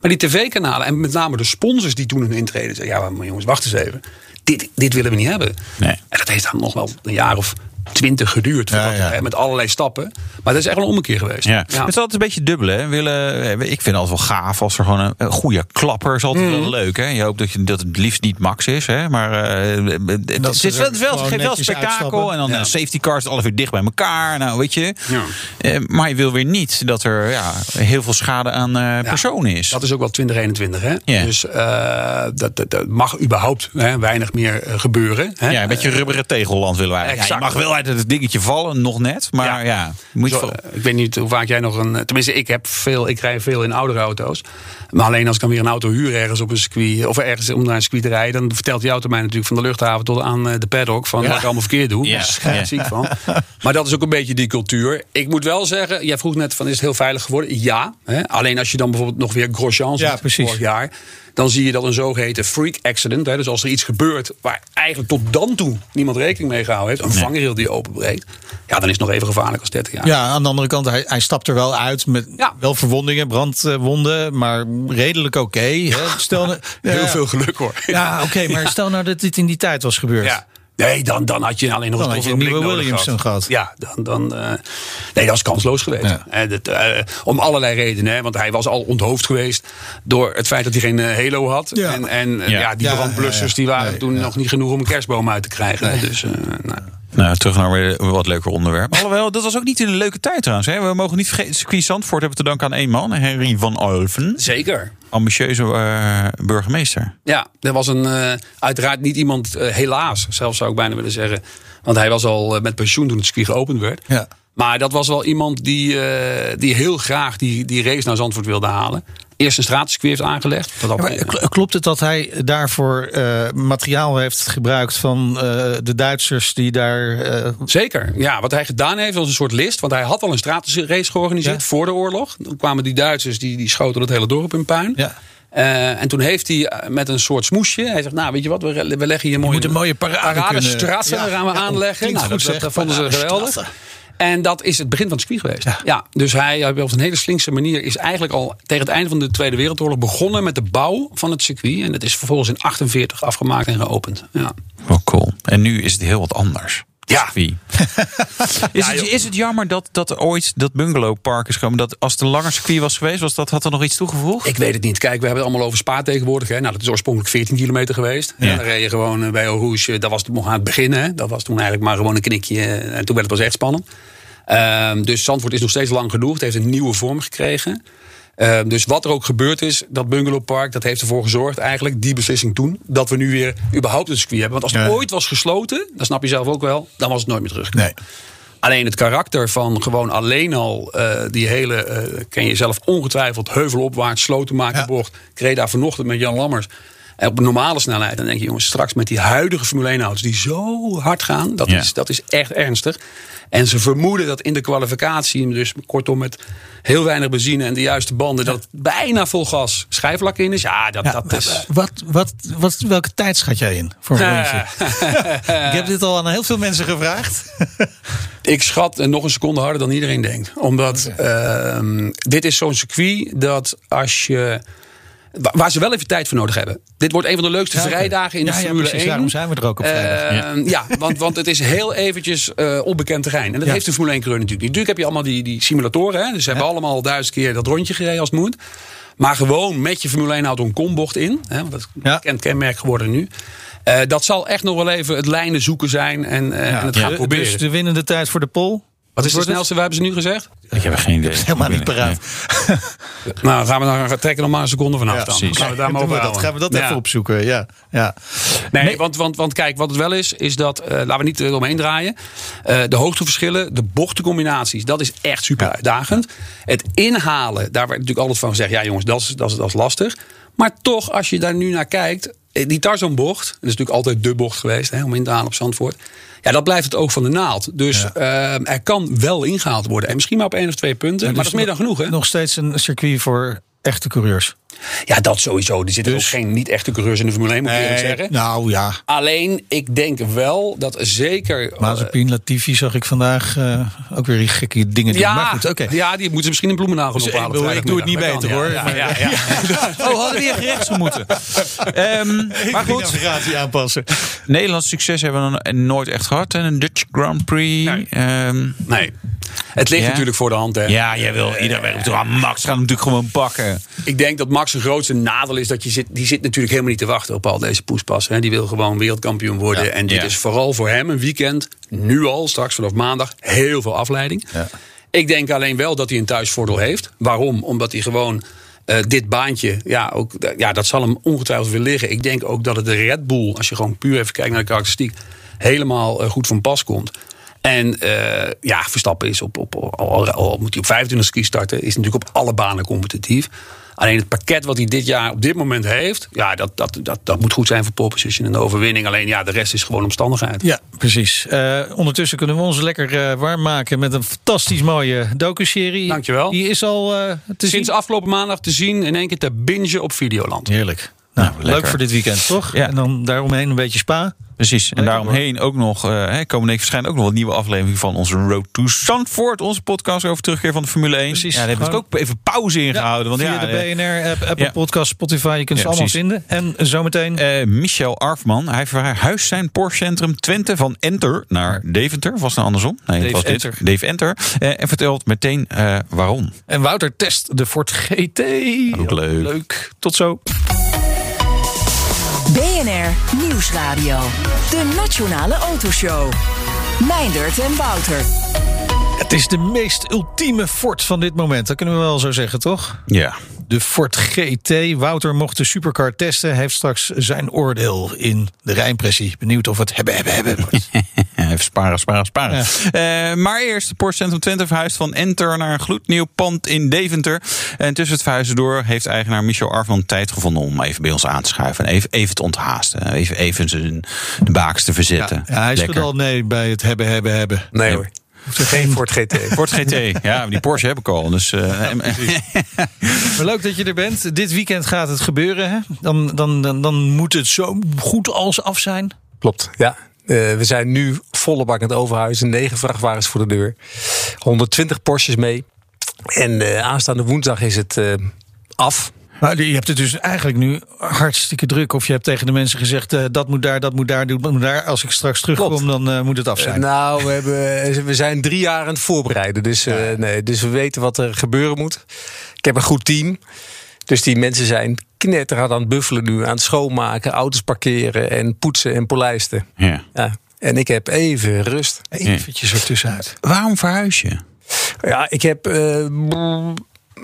Maar die tv-kanalen en met name de sponsors die toen hun intreden zeiden: ja, maar jongens, wacht eens even. Dit, dit willen we niet hebben. Nee. En dat heeft dan nog wel een jaar of twintig geduurd. Ja, ja. Hè, met allerlei stappen. Maar dat is echt wel een ommekeer geweest. Ja. ja. Het is altijd een beetje dubbel. Hè? Willen, ik vind het altijd wel gaaf als er gewoon een, een goede klapper is. Altijd mm. wel leuk. Hè? Je hoopt dat, je, dat het liefst niet max is. Hè? Maar uh, het, het, is wel, het, geeft wel spektakel. En dan ja. safety cars alle weer dicht bij elkaar. Nou, weet je. Ja. Uh, maar je wil weer niet dat er ja, heel veel schade aan uh, personen is. Dat is ook wel 2021. Hè? Yeah. Dus dat, dat, dat, mag überhaupt hè, weinig meer gebeuren. Hè? Ja, een beetje rubberen tegelland willen wij. Ja, je mag wel uit het dingetje vallen, nog net. Maar ja, ja moet je Zo, ik weet niet hoe vaak jij nog een. Tenminste, ik heb veel, ik rij veel in oudere auto's. Maar alleen als ik dan weer een auto huur ergens op een circuit. Of ergens om naar een circuit te rijden. Dan vertelt die auto mij natuurlijk van de luchthaven tot aan de paddock. Van ja. wat ik allemaal verkeerd doe. Ja. Daar ziek van. Maar dat is ook een beetje die cultuur. Ik moet wel zeggen, jij vroeg net van is het heel veilig geworden? Ja. Hè? Alleen als je dan bijvoorbeeld nog weer Grosjean ja, precies. vorig jaar. dan zie je dat een zogeheten freak accident, hè, dus als er iets gebeurt waar eigenlijk tot dan toe niemand rekening mee gehouden heeft, een vangrail die openbreekt, ja, dan is het nog even gevaarlijk als 30 jaar. Ja, aan de andere kant, hij, hij stapt er wel uit met wel verwondingen, brandwonden, maar redelijk oké. (laughs) stel, nou- Heel ja. veel geluk hoor. Ja, oké, (laughs) maar stel nou dat dit in die tijd was gebeurd. Ja. Nee, dan, dan had je alleen nog Dan een had je een nieuwe Williamson gehad. Ja, dan, dan, eh, nee, dat is kansloos geweest. Dat, eh, om allerlei redenen. Hè, want hij was al onthoofd geweest door het feit dat hij geen eh, halo had. Ja. En, en Ja. ja. die brandblussers die waren Nee, toen nog niet genoeg om een kerstboom uit te krijgen. Dus, nou. Nou, terug naar weer een wat leuker onderwerp. (laughs) Alhoewel, dat was ook niet in een leuke tijd trouwens. Hè. We mogen niet vergeten, circuit Zandvoort hebben te danken aan één man. Henry van Olven. Zeker. Ambitieuze eh, burgemeester. Ja, er was een, eh, uiteraard niet iemand, eh, helaas, zelfs zou ik bijna willen zeggen. Want hij was al met pensioen toen het circuit geopend werd. Ja. Maar dat was wel iemand die, eh, die heel graag die, die race naar Zandvoort wilde halen. Eerst een straatcircuit heeft aangelegd. Ja, maar klopt het dat hij daarvoor eh, materiaal heeft gebruikt van eh, de Duitsers die daar. Zeker. Ja, wat hij gedaan heeft was een soort list. Want hij had al een straatrace georganiseerd voor de oorlog. Toen kwamen die Duitsers, die, die schoten het hele dorp in puin. Ja. En toen heeft hij met een soort smoesje. Hij zegt: Nou, weet je wat, we, we leggen hier mooie, moet een mooie parade strassen. Ja, gaan we aanleggen. Nou, dat, dat vonden ze geweldig. En dat is het begin van het circuit geweest. Ja. dus hij op een hele slinkse manier is eigenlijk al tegen het einde van de Tweede Wereldoorlog begonnen met de bouw van het circuit. En dat is vervolgens in 48 afgemaakt en geopend. Ja. Cool. En nu is het heel wat anders. Ja. Wie? (laughs) Is, het, is het jammer dat, dat er ooit dat bungalowpark is gekomen? Dat als het een langer circuit was geweest, was dat, had er nog iets toegevoegd? Ik weet het niet. Kijk, we hebben het allemaal over Spa tegenwoordig. Hè. Nou, dat is oorspronkelijk 14 kilometer geweest. Ja. En dan reed je gewoon eh, bij Eau Rouge. eh, Dat was nog aan het begin. Hè. Dat was toen eigenlijk maar gewoon een knikje. eh, En toen werd het pas echt spannend. Ehm, dus Zandvoort is nog steeds lang genoeg. Het heeft een nieuwe vorm gekregen. Ehm, dus wat er ook gebeurd is, dat bungalowpark, dat heeft ervoor gezorgd, eigenlijk die beslissing toen, dat we nu weer überhaupt een circuit hebben. Want als het Ja. ooit was gesloten, dat snap je zelf ook wel, dan was het nooit meer terug. Alleen het karakter van gewoon alleen al eh, die hele, eh, ken je zelf ongetwijfeld, heuvelopwaarts, slotenmakerbocht. Ik reed daar vanochtend met Jan Lammers. En op normale snelheid. Dan denk je, jongens, straks met die huidige Formule 1 auto's die zo hard gaan, dat, Ja. is, dat is echt ernstig. En ze vermoeden dat in de kwalificatie, dus kortom met heel weinig benzine en de juiste banden, dat bijna vol gas schijfvlak in is. Ja, dat, dat is. wat, wat, wat, welke tijd schat jij in voor een rondje? (laughs) Ik heb dit al aan heel veel mensen gevraagd. (laughs) Ik schat eh, nog een seconde harder dan iedereen denkt. Omdat ehm, dit is zo'n circuit dat als je. Wa- Waar ze wel even tijd voor nodig hebben. Dit wordt een van de leukste Ja, vrijdagen in de Ja, ja, Formule precies. 1. Daarom zijn we er ook op vrijdag. Ehm, ja, want, want het is heel eventjes eh, onbekend terrein. En dat Ja. heeft de Formule 1 coureur natuurlijk niet. Natuurlijk heb je allemaal die, die simulatoren. Hè? Dus ze hebben allemaal duizend keer dat rondje gereden als het moet. Maar gewoon met je Formule 1 auto een kombocht in. Hè? Want dat is een bekend kenmerk geworden nu. Eh, dat zal echt nog wel even het lijnen zoeken zijn. En, eh, en het gaan proberen. Dus de winnende tijd voor de pol? Wat is de snelste? Waar hebben ze nu gezegd? Ik heb geen idee. Helemaal niet paraat. (laughs) Nou, gaan we dan trekken nog maar een seconde vanaf Ja, dan. precies. Gaan we daar dat, gaan we dat Ja. even opzoeken. Ja, ja. Nee, Want, want, want kijk, wat het wel is, is dat, eh, laten we niet er omheen draaien. Eh, de hoogteverschillen, de bochtencombinaties, dat is echt super uitdagend. Het inhalen, daar werd natuurlijk altijd van gezegd, ja jongens, dat is, dat is, dat is lastig. Maar toch, als je daar nu naar kijkt, die Tarzanbocht, dat is natuurlijk altijd de bocht geweest hè, om in te halen op Zandvoort. Ja, dat blijft het oog van de naald. Dus eh, er kan wel ingehaald worden. En misschien maar op één of twee punten. maar dat is meer dan genoeg, hè? Nog steeds een circuit voor echte coureurs. Ja, dat sowieso. Er zitten ook geen niet echte coureurs in de Formule 1, moet ik Nee, zeggen. Nou ja. Alleen, ik denk wel dat zeker... Mazepin, Latifi zag ik vandaag eh, ook weer die gekke dingen doen. Ja, Maar goed, oké. ja, die moeten misschien een bloemennagel Dus ik ophalen. doe het niet beter, kan, hoor. Ja, Maar- ja, ja. (laughs) Oh, hadden die echt rechts moeten. (laughs) Ehm, maar goed. navigatie aanpassen. Nederlands succes hebben we dan nooit echt gehad. En een Dutch Grand Prix. Nee. nee. Het ligt natuurlijk voor de hand. Hè. Ja, jij wil iedereen. Uh, Max gaat hem natuurlijk gewoon pakken. Ik denk dat Max een grootste nadeel is dat je zit, die zit natuurlijk helemaal niet te wachten op al deze poespassen. Hè. Die wil gewoon wereldkampioen worden. Ja, en dit ja. is vooral voor hem een weekend, nu al, straks vanaf maandag, heel veel afleiding. Ja. Ik denk alleen wel dat hij een thuisvoordeel heeft. Waarom? Omdat hij gewoon eh, dit baantje, ja, ook, ja, dat zal hem ongetwijfeld weer liggen. Ik denk ook dat het de Red Bull, als je gewoon puur even kijkt naar de karakteristiek, helemaal eh, goed van pas komt. En eh, ja, Verstappen is op, op, al, al moet hij op 25 ski starten, is natuurlijk op alle banen competitief. Alleen het pakket wat hij dit jaar op dit moment heeft, ja, dat, dat, dat, dat moet goed zijn voor pole position en de overwinning. Alleen ja, de rest is gewoon omstandigheid. Ja, precies. Uh, ondertussen kunnen we ons lekker uh, warm maken met een fantastisch mooie docu-serie. Dankjewel. Die is al uh, te Sinds zien. afgelopen maandag te zien in één keer te bingen op Videoland. Heerlijk. Nou, Nou, leuk lekker. voor dit weekend, toch? Ja. En dan daaromheen een beetje spa. Precies. En daaromheen ook nog, eh hè, komende week verschijnt ook nog een nieuwe aflevering van onze Road to Zandvoort. Onze podcast over terugkeer van de Formule 1. Precies. Ja, daar hebben we ook even pauze in gehouden. Want Via ja, de eh, BNR-app, Apple ja. Podcast, Spotify. Je kunt ze Ja, allemaal vinden. En zometeen... Eh, Michel Arfman, hij verhuist zijn Porsche Centrum Twente van Enter naar Deventer. Was nou andersom? Nee, het Dave was dit. Enter. Dave Enter. Eh, en vertelt meteen eh, waarom. En Wouter test de Ford GT. Ook leuk. Leuk. Tot zo. BNR Nieuwsradio. De Nationale Autoshow. Meindert en Wouter. Het is de meest ultieme Ford van dit moment. Dat kunnen we wel zo zeggen, toch? Ja. De Ford GT. Wouter mocht de supercar testen. Heeft straks zijn oordeel in de rijimpressie. Benieuwd of het hebben, hebben, hebben wordt. (laughs) Even sparen, sparen, sparen. Eh, maar eerst de Porsche Centrum Twente verhuist van Enter naar een gloednieuw pand in Deventer. En tussen het verhuizen door heeft eigenaar Michel Arfman tijd gevonden om even bij ons aan te schuiven. En even, even te onthaasten. Even, even zijn, de baaks te verzetten. Ja, hij schudde al nee bij het hebben, hebben, hebben. Nee hoor. Geen Ford GT. Ford GT. Ja, (laughs) die Porsche heb ik al. Dus, eh, (laughs) Maar leuk dat je er bent. Dit weekend gaat het gebeuren. Hè? Dan, dan, dan, dan moet het zo goed als af zijn. Klopt, ja. Eh, we zijn nu volle bak aan het overhuizen. Negen vrachtwagens voor de deur. 120 Porsches mee. En eh, aanstaande woensdag is het eh, af. Maar je hebt het dus eigenlijk nu hartstikke druk. Of je hebt tegen de mensen gezegd: dat moet daar, dat moet daar, dat moet daar. Als ik straks terugkom, dan moet het af zijn. Nou, we, (laughs) hebben, we zijn drie jaar aan het voorbereiden. Dus, nee, dus we weten wat er gebeuren moet. Ik heb een goed team. Dus die mensen zijn knetterhard aan het buffelen nu. Aan het schoonmaken, auto's parkeren en poetsen en polijsten. Ja. Ja. En ik heb even rust. Eventjes ertussenuit. Waarom verhuis je? Ja, ik heb eh,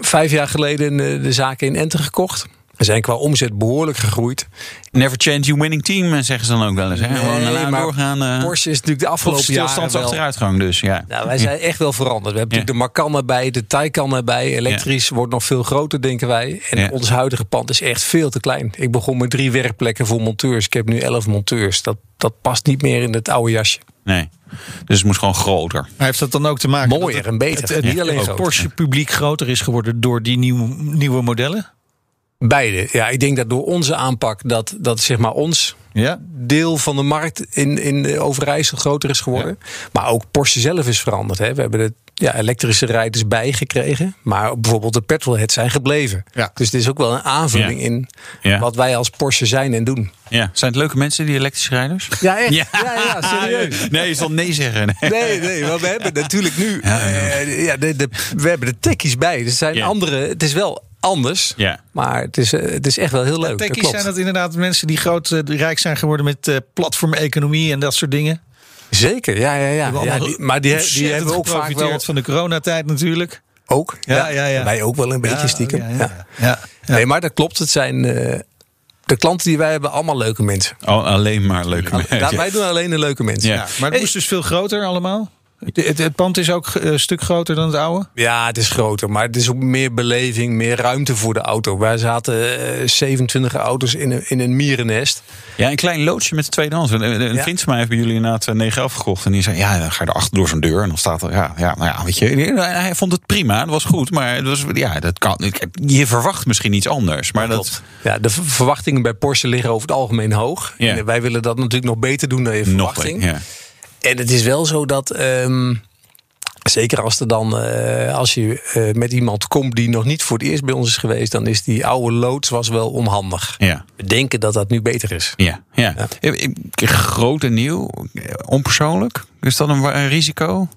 vijf jaar geleden de zaken in Enter gekocht. We zijn qua omzet behoorlijk gegroeid. Never change your winning team, eh, zeggen ze dan ook wel eens. Hè? Gewoon Nee, laten maar doorgaan. eh, Porsche is natuurlijk de afgelopen jaren wel... stilstandsachteruitgang dus, ja. Nou, wij zijn echt wel veranderd. We hebben natuurlijk de Macan erbij, de Taycan erbij. Elektrisch wordt nog veel groter, denken wij. En Ja. ons huidige pand is echt veel te klein. Ik begon met drie werkplekken voor monteurs. Ik heb nu elf monteurs. Dat, dat past niet meer in het oude jasje. Nee. Dus het moet gewoon groter. Maar heeft dat dan ook te maken Mooier dat het, en beter. Het, het, Niet alleen het groter. Porsche publiek groter is geworden door die nieuwe, nieuwe modellen? Beide. Ja, ik denk dat door onze aanpak dat, dat zeg maar ons Ja. deel van de markt in, in de Overijssel groter is geworden. Maar ook Porsche zelf is veranderd. Hè. We hebben de ja, elektrische rijders bijgekregen. Maar bijvoorbeeld de petrolheads zijn gebleven. Ja. Dus dit is ook wel een aanvulling in Ja. wat wij als Porsche zijn en doen. Ja. Zijn het leuke mensen, die elektrische rijders? Ja, echt. Ja, ja, serieus. (laughs) Nee, je zal nee zeggen. Nee, nee, maar we hebben natuurlijk nu. eh, ja, de, de, we hebben de techies bij. Er zijn andere. Het is wel anders. Ja. Maar het is, eh, het is echt wel heel leuk. dat Techies klopt. zijn dat inderdaad mensen die groot eh, rijk zijn geworden met eh platformeconomie en dat soort dingen. Zeker, ja, ja, ja. Die, maar die, die hebben ook vaak wel. geprofiteerd van de coronatijd natuurlijk. Ook? Ja, ja, ja. Wij ook wel een beetje Ja, stiekem. ja, Ja, ja, ja. Ja. Nee, maar dat klopt. Het zijn eh, de klanten die wij hebben, allemaal leuke mensen. Oh, alleen maar leuke mensen. Ja, wij doen alleen de leuke mensen. Ja. Ja, Maar het moest dus veel groter allemaal. Het, het, pand is ook eh, een stuk groter dan het oude. het is groter, maar het is ook meer beleving, meer ruimte voor de auto. Wij zaten eh, 27 auto's in een, in een mierennest. Ja, een klein loodsje met de tweedehands. Een, een Ja. vriend van mij heeft bij jullie inderdaad eh, 9 afgekocht. En die zei, ja, dan ga je erachter door zo'n deur. En dan staat er, ja, ja, nou ja, weet je. Hij vond het prima, dat was goed. Maar het was, ja, dat kan, je verwacht misschien iets anders. Maar dat, Ja, de verwachtingen bij Porsche liggen over het algemeen hoog. Ja. En wij willen dat natuurlijk nog beter doen dan je nog verwachting. ja. En het is wel zo dat. ehm, zeker als, er dan, eh, als je eh, met iemand komt die nog niet voor het eerst bij ons is geweest, dan is die oude loods was wel onhandig. Ja. We denken dat dat nu beter is. Ja, ja. Ik- Groot en nieuw, onpersoonlijk. Is dat een, een risico?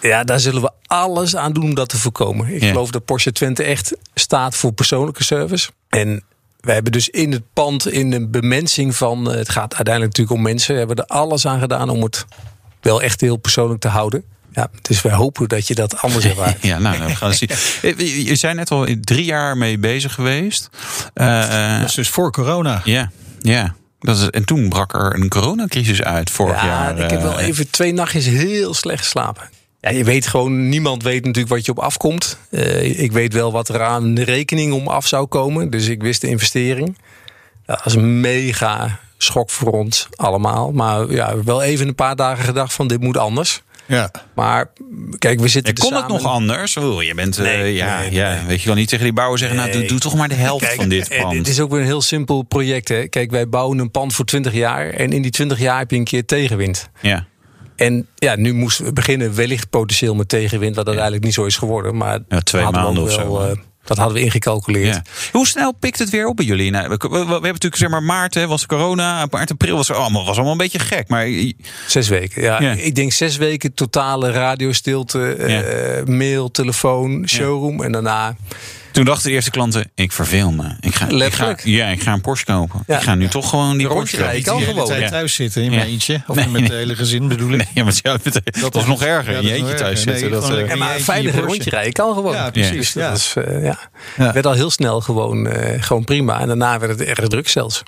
Ja, daar zullen we alles aan doen om dat te voorkomen. Ik Ja. geloof dat Porsche Twente echt staat voor persoonlijke service. En we hebben dus in het pand, in de bemensing van... eh, het gaat uiteindelijk natuurlijk om mensen... hebben we er alles aan gedaan om het wel echt heel persoonlijk te houden. Ja, dus wij hopen dat je dat anders (laughs) ervaart. Ja, nou, we gaan het zien. (laughs) Eh, Je zijn net al drie jaar mee bezig geweest. Eh, eh, Dat is dus voor corona. ja, ja. Dat is, en toen brak er een coronacrisis uit vorig ja, jaar. ik heb wel even twee nachtjes heel slecht geslapen. Ja, je weet gewoon, niemand weet natuurlijk wat je op afkomt. Eh, ik weet wel wat er aan de rekening om af zou komen. Dus ik wist de investering. Dat was mega schok voor ons allemaal. Maar ja, wel even een paar dagen gedacht van dit moet anders. Ja. Maar kijk, we zitten Ja, kon er het nog samen- anders? Oh, je bent, eh, Nee, ja, nee, ja, weet je wel niet tegen die bouwer zeggen, nou, doe, toch maar de helft Kijk, van dit eh, pand. Het is ook weer een heel simpel project. Hè. Kijk, wij bouwen een pand voor 20 jaar. En in die 20 jaar heb je een keer tegenwind. Ja. En ja, nu moesten we beginnen wellicht potentieel met tegenwind. Wat uiteindelijk niet zo is geworden. Maar Ja, twee we maanden of wel, zo. eh, dat hadden we ingecalculeerd. Ja. Hoe snel pikt het weer op bij jullie? Nou, we, we, we hebben natuurlijk zeg maar maart hè, was corona, maart april was, allemaal, was allemaal een beetje gek. Maar Zes weken, ja. Ja. Ik denk zes weken totale radiostilte, eh, mail, telefoon, showroom. En daarna toen dachten de eerste klanten, ik verveel me. Ik ga, ik ga, ja, ik ga een Porsche kopen. Ja. Ik ga nu toch gewoon die Porsche rondje rijden kopen. kan gewoon. tijd thuis zitten in Ja. mijn eentje. Of Nee, met nee. het hele gezin bedoel ik. Nee, (laughs) ja, maar ja, dat, dat is nog erger. Ja, in dat je eentje thuis. Nee, zitten. dat, eh, maar een veilige rondje rijden kan gewoon. Ja, precies. Ja. dat is, eh, ja. Ja. werd al heel snel gewoon, eh, gewoon prima. En daarna werd het erg druk zelfs.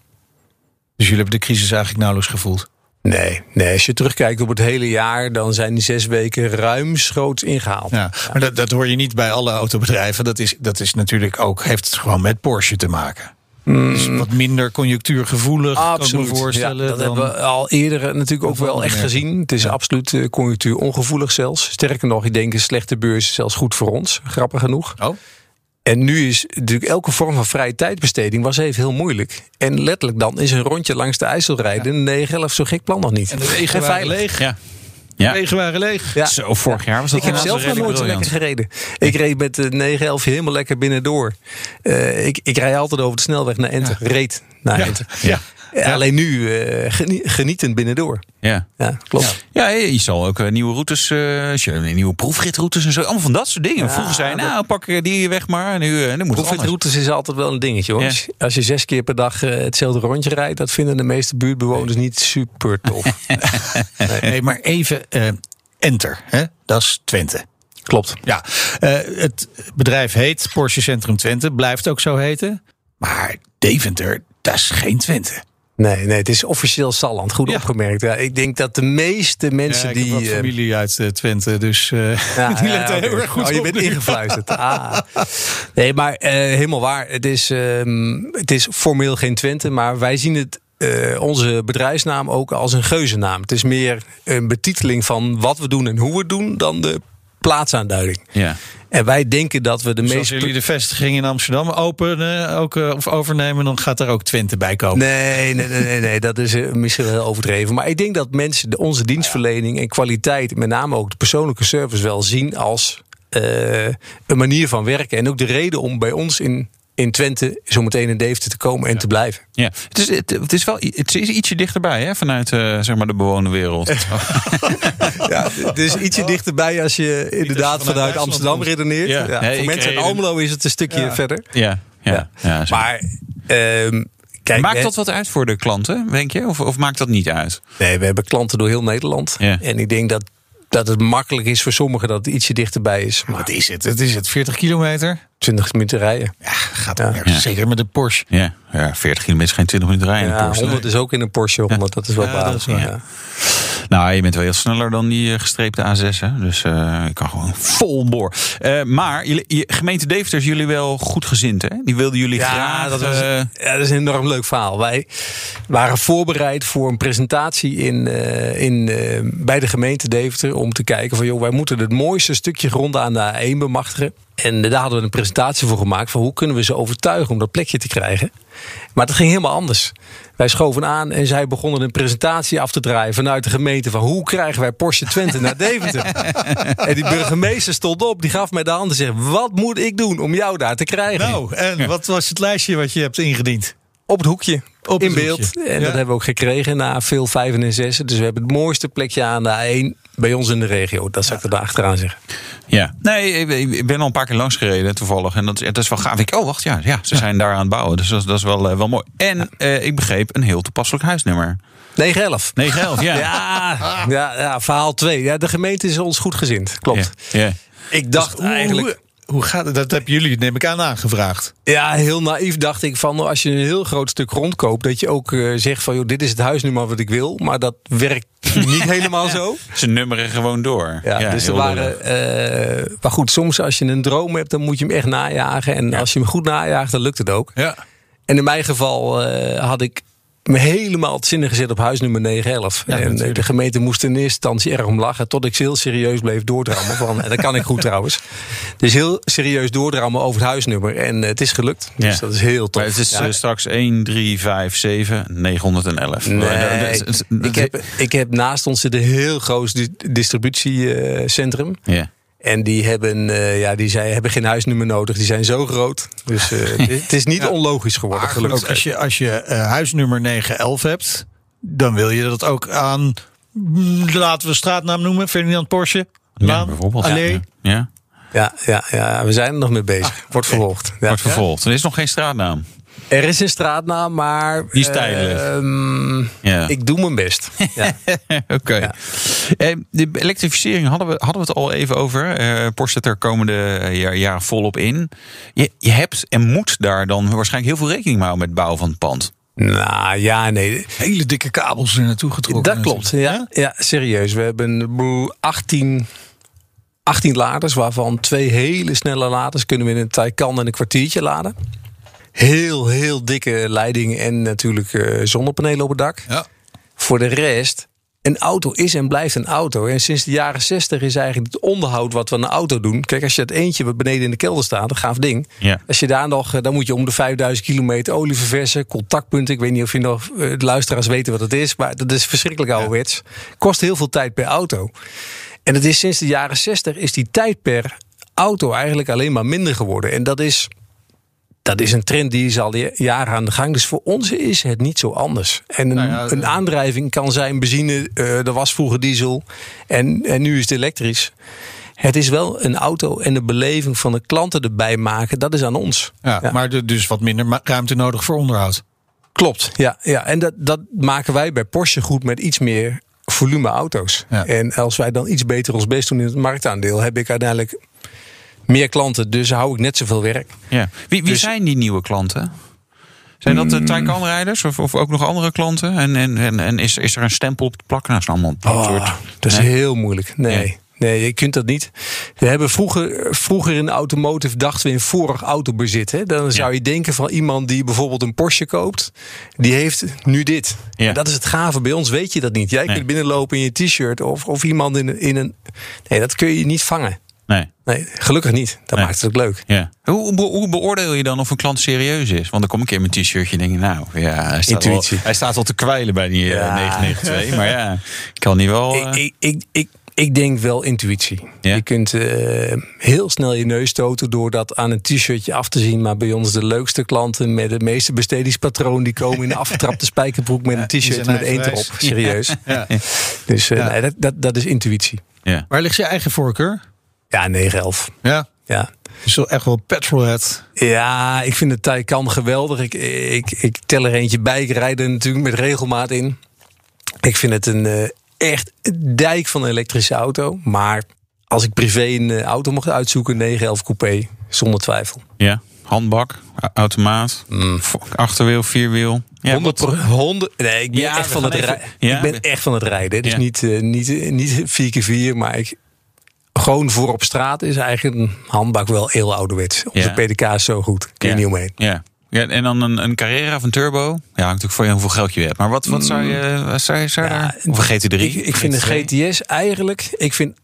Dus jullie hebben de crisis eigenlijk nauwelijks gevoeld. Nee, nee, als je terugkijkt op het hele jaar, dan zijn die zes weken ruimschoots ingehaald. Ja, maar dat, dat hoor je niet bij alle autobedrijven. Dat is, dat is natuurlijk ook, heeft het gewoon met Porsche te maken. Dus wat minder conjunctuurgevoelig, kan ik Absoluut. me voorstellen. Ja, dat dan- hebben we al eerder natuurlijk ook wel echt gezien. Het is absoluut uh, conjunctuur ongevoelig zelfs. Sterker nog, ik denk een slechte beurs is zelfs goed voor ons. Grappig genoeg. Oh. En nu is natuurlijk elke vorm van vrije tijdbesteding was even heel moeilijk. En letterlijk dan is een rondje langs de IJssel rijden. Een 9 zo gek plan nog niet. En de wegen waren leeg. Ja. De Ja. wegen waren leeg. Ja. Zo, vorig jaar was dat Ik heb zelf nog nooit zo lekker gereden. Ik reed met de 911 helemaal lekker binnendoor. Eh ik, ik rij altijd over de snelweg naar Enter. Reed naar Ja. Enter. Ja. Ja, Alleen nu eh, genie- genietend binnendoor. Ja. Ja, klopt. Ja, je zal ook eh, nieuwe routes, eh, je- nieuwe proefritroutes en zo. Allemaal van dat soort dingen. Ja, Vroeger zei nou, pak eh, die weg maar. Nu, eh, nu moet. Proefritroutes is altijd wel een dingetje hoor. Als- je zes keer per dag eh, hetzelfde rondje rijdt, dat vinden de meeste buurtbewoners niet super tof. (laughs) Nee, maar even eh, enter. Hè? Dat is Twente. Klopt. Ja, eh, het bedrijf heet Porsche Centrum Twente. Blijft ook zo heten. Maar Deventer, dat is geen Twente. Nee, nee, het is officieel Salland. Goed Ja. opgemerkt. Ja, ik denk dat de meeste mensen Ja, ik die. wat eh, familie uit eh, Twente, dus eh, Ja, (laughs) die ja, letten oké. heel erg goed Oh, je bent nu. ingefluisterd. Ah. (laughs) Nee, maar helemaal waar. Het is, ehm, het is formeel geen Twente, maar wij zien het. onze bedrijfsnaam ook als een geuzennaam. Het is meer een betiteling van wat we doen en hoe we het doen dan de plaatsaanduiding. Ja. En wij denken dat we de Dus als jullie de vestiging in Amsterdam openen ook, eh, of overnemen, dan gaat er ook Twente bij komen. Nee, nee, nee, nee, nee, dat is eh, misschien wel heel overdreven. Maar ik denk dat mensen onze dienstverlening en kwaliteit, met name ook de persoonlijke service, wel zien als eh, een manier van werken. En ook de reden om bij ons in, in Twente zo meteen in Deventer te komen en te blijven. Ja, het is, het, het is wel het is ietsje dichterbij hè, vanuit eh, zeg maar de bewoonde wereld. (laughs) Ja, het is ietsje dichterbij als je inderdaad vanuit Amsterdam redeneert. Ja. Voor mensen reed- Almelo is het een stukje Ja. verder. ja, ja, ja. Maar ehm, kijk, maakt dat wat uit voor de klanten, denk je? Of, of maakt dat niet uit? Nee, we hebben klanten door heel Nederland. Ja. En ik denk dat, dat het makkelijk is voor sommigen dat het ietsje dichterbij is. Maar Wat is het? Het is het 40 kilometer. 20 minuten rijden. Ja, gaat wel nergens. Zeker met de Porsche. Ja, ja 40 kilometer is geen 20 minuten rijden. in een Ja, Porsche. 100 is ook in een Porsche 100. Dat is wel Ja. Nou, je bent wel heel sneller dan die eh, gestreepte A6. Hè? Dus eh ik kan gewoon vol boor. Eh, maar jullie, gemeente Deventer is jullie wel goed gezind, hè? Die wilden jullie Ja, graag... dat was, ja, dat is een enorm leuk verhaal. Wij waren voorbereid voor een presentatie in, in, bij de gemeente Deventer. Om te kijken van, joh, wij moeten het mooiste stukje grond aan de A1 bemachtigen. En daar hadden we een presentatie voor gemaakt van hoe kunnen we ze overtuigen om dat plekje te krijgen. Maar dat ging helemaal anders. Wij schoven aan en zij begonnen een presentatie af te draaien vanuit de gemeente van hoe krijgen wij Porsche Twente naar Deventer. (laughs) en die burgemeester stond op, die gaf mij de hand en zei: Wat moet ik doen om jou daar te krijgen? Nou, en wat was het lijstje wat je hebt ingediend? Op het hoekje. Op in beeld. hoekje. En Ja. dat hebben we ook gekregen na veel vijven en zessen. Dus we hebben het mooiste plekje aan de A1 bij ons in de regio. Dat zou ik er daar achteraan zeggen. Ja, nee, ik- ben al een paar keer langs gereden toevallig. En dat, is- dat is wel gaaf. Ik, oh, wacht, ja, ja ze zijn daar aan het bouwen. Dus dat, is- dat is wel, eh, wel mooi. En eh, ik begreep een heel toepasselijk huisnummer. 911. 911, ja. (laughs) Ja, ja, ja, verhaal 2. Ja, de gemeente is ons goed gezind. Klopt. Ja, ja. Ik dacht Dus eigenlijk... Hoe, gaat het? Dat hebben jullie, neem ik aan, aangevraagd. Ja, heel naïef dacht ik van als je een heel groot stuk grond koopt, dat je ook eh, zegt van joh, dit is het huisnummer wat ik wil. Maar dat werkt (laughs) niet helemaal zo. Ze nummeren gewoon door. Ja, dus er waren. eh, maar goed, soms als je een droom hebt, dan moet je hem echt najagen. En als je hem goed najaagt, dan lukt het ook. Ja. En in mijn geval eh, had ik helemaal het zinnen gezet op huis nummer 911. Ja, en eh, natuurlijk. de gemeente moest in eerste instantie erg om lachen. Tot ik heel serieus bleef doordrammen. Van, en dat kan ik goed (laughs) trouwens. Dus heel serieus doordrammen over het huisnummer. En eh, het is gelukt. Dus Ja. dat is heel tof. Maar het is Ja. eh, straks 1, 3, 5, 7, 911. Nee, Eh, dat- dat- dat- ik, heb, ik heb naast ons zit een heel groot di- distributiecentrum. Ja. En die hebben, eh, ja, die zijn, hebben geen huisnummer nodig. Die zijn zo groot. Dus eh, (laughs) het is niet onlogisch geworden. Gelukkig. ook als je, als je eh, huisnummer 911 hebt, dan wil je dat ook aan, mm, laten we straatnaam noemen, Ferdinand Porsche. Ja, Laan, bijvoorbeeld. Allee. Ja. Ja, ja, ja, we zijn er nog mee bezig. Wordt vervolgd. Ja. Wordt vervolgd. Er is nog geen straatnaam. Er is een straatnaam, maar. Die is tijdelijk. ehm, Ja. Ik doe mijn best. (laughs) Ja. Oké. Eh, de elektrificering hadden we, hadden we het al even over. Eh Porsche zet er komende eh, jaar, jaren volop in. Je, je hebt en moet daar dan waarschijnlijk heel veel rekening mee houden met het bouwen van het pand. Nou ja, nee. Hele dikke kabels er naartoe getrokken. Dat klopt. Ja, ja, serieus. We hebben boel, 18, 18 laders, waarvan twee hele snelle laders kunnen we in een Taycan en een kwartiertje laden. Heel, heel dikke leiding en natuurlijk eh, zonnepanelen op het dak. Ja. Voor de rest, een auto is en blijft een auto. En sinds de jaren 60 is eigenlijk het onderhoud wat we aan een auto doen. Kijk, als je het eentje wat beneden in de kelder staat, een gaaf ding. Ja. Als je daar nog, eh, dan moet je om de 5000 kilometer olie verversen, contactpunten. Ik weet niet of je nog eh, de luisteraars weten wat het is, maar dat is verschrikkelijk ouderwets. Kost heel veel tijd per auto. En het is sinds de jaren 60 is die tijd per auto eigenlijk alleen maar minder geworden. En dat is, dat is een trend die is al ja- jaren aan de gang. Dus voor ons is het niet zo anders. En een, Nou ja, een aandrijving kan zijn benzine, eh er was vroeger diesel en, en nu is het elektrisch. Het is wel een auto en de beleving van de klanten erbij maken, dat is aan ons. Ja, Maar de- dus wat minder ruimte nodig voor onderhoud. Klopt, ja. ja. En dat, dat maken wij bij Porsche goed met iets meer volume auto's. En als wij dan iets beter ons best doen in het marktaandeel, heb ik uiteindelijk meer klanten. Dus hou ik net zoveel werk. Ja. Wie, wie Dus- zijn die nieuwe klanten? Zijn dat de Taycan-rijders of, of ook nog andere klanten? En, en, en, en is, is er een stempel op te plakken? Nou, dat is allemaal een soort... Dat is Nee? heel moeilijk. Nee. Nee, je kunt dat niet. We hebben vroeger, vroeger in de automotive dachten we in vorig autobezit. Hè? Dan zou je denken van iemand die bijvoorbeeld een Porsche koopt, die heeft nu dit. Dat is het gave. Bij ons weet je dat niet. Jij kunt binnenlopen in je t-shirt of, of iemand in, in een. Nee, dat kun je niet vangen. Nee. Nee, gelukkig niet. Dat maakt het ook leuk. Ja. Hoe, hoe, hoe beoordeel je dan of een klant serieus is? Want dan kom ik in mijn t-shirtje en denk ik, nou, ja, hij staat, hij staat al te kwijlen bij die eh, 992. Maar ja, ik kan niet wel... eh, Ik, ik, ik, ik denk wel intuïtie. Je kunt eh, heel snel je neus stoten door dat aan een t-shirtje af te zien. Maar bij ons de leukste klanten met het meeste bestedingspatroon... die komen in een (laughs) afgetrapte spijkerbroek met een t-shirt met één erop. Serieus. Ja. Dus eh, Ja. nee, dat, dat, dat is intuïtie. Ja. Waar ligt je eigen voorkeur? Ja, 911. Ja. Ja. Wel echt wel petrolhead. Ja, ik vind de Taycan geweldig. Ik, ik, ik tel er eentje bij. Ik rijd er natuurlijk met regelmaat in. Ik vind het een eh, echt dijk van een elektrische auto. Maar als ik privé een eh, auto mocht uitzoeken, 911 coupé, zonder twijfel. Ja, handbak, automaat, vo- achterwiel, vierwiel. Ja, 100 pro- 100 Nee, ik ben, Ja, echt, van het even- rij- Ja, ik ben echt van het rijden. Dus niet, eh, niet, niet 4x4, maar ik, gewoon voor op straat is eigenlijk een handbak wel heel ouderwets. Onze Ja. PDK is zo goed. Kun je Ja. niet omheen. Ja. ja. En dan een, een Carrera of een Turbo. Ja, hangt natuurlijk voor je hoeveel geld je hebt. Maar wat, wat zou je, wat zou je, zou. Of een GT3? Ik, ik vind de GTS eigenlijk. Ik vind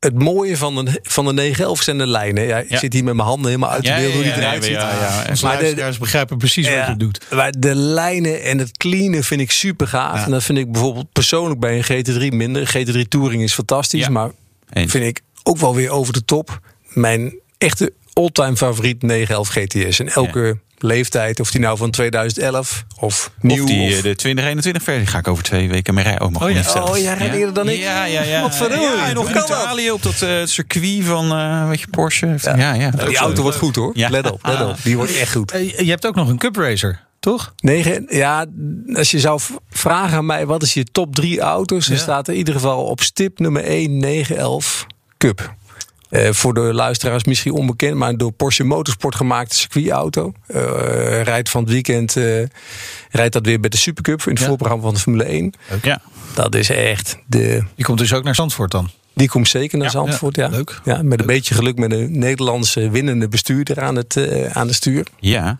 het mooie van de, van de 911 zijn de lijnen. Ja, ik Ja. zit hier met mijn handen helemaal uit te Ja, beelden hoe ja, die ja, eruit ja, ziet. ja, ja. Maar de- begrijpen precies wat Ja, je doet. Maar de lijnen en het cleanen vind ik super gaaf. En dat vind ik bijvoorbeeld persoonlijk bij een GT3 minder. GT3 Touring is fantastisch, maar vind ik ook wel weer over de top. Mijn echte all-time favoriet 911 GTS. En elke leeftijd, of die nou van 2011 of nieuw. Of die, of- eh, de 2021 versie ga ik over twee weken mee rijden. Oh, Oh ja. Oh, jij rijdt eerder dan ik? Ja, ja, ja. Wat verdorie. Ja, nog Hoe in? Italië op dat eh, circuit van, eh weet je, Porsche. Ja, ja. die auto wordt goed hoor. Ja. Let op, let op. Die wordt echt goed. Je hebt ook nog een Cup Racer, toch? Negen, ja, als je zou vragen aan mij wat is je top drie auto's, dan Ja. staat er in ieder geval op stip nummer 1 911 Cup. Eh, voor de luisteraars misschien onbekend, maar door Porsche Motorsport gemaakte circuitauto. Eh rijdt van het weekend eh, rijdt dat weer bij de Supercup in het Ja. voorprogramma van de Formule 1. Ja. Dat is echt de. Die komt dus ook naar Zandvoort dan. Die komt zeker naar Zandvoort, ja. leuk. Ja, met een beetje geluk met een Nederlandse winnende bestuurder aan het, aan het stuur. Ja.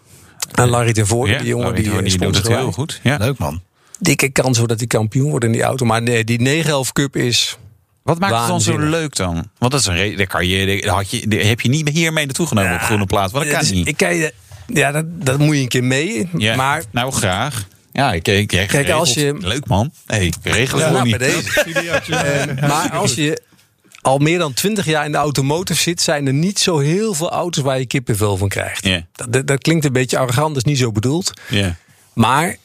Aan Larry ten Voorde, Ja, die jongen Larry die, eh, die doet het heel goed. Ja. Leuk man. dikke kans voor dat hij kampioen wordt in die auto. Maar nee, die 911 Cup is. Wat maakt het dan zo leuk dan? Want dat is een reden. Daar kan je, daar had je, daar heb je niet hiermee naartoe genomen op groene plaats. Want dat kan Dus niet. Ik kan je, ja, dat, dat moet je een keer mee. Ja, Maar nou, graag. Ja, ik, ik, ik Kijk, als je- Leuk man. hey, regelen Ja, voor nou, bij deze. (laughs) Eh, maar als je al meer dan 20 jaar in de automotive zit, zijn er niet zo heel veel auto's waar je kippenvel van krijgt. Dat, dat, dat klinkt een beetje arrogant, dat is niet zo bedoeld. Ja. Maar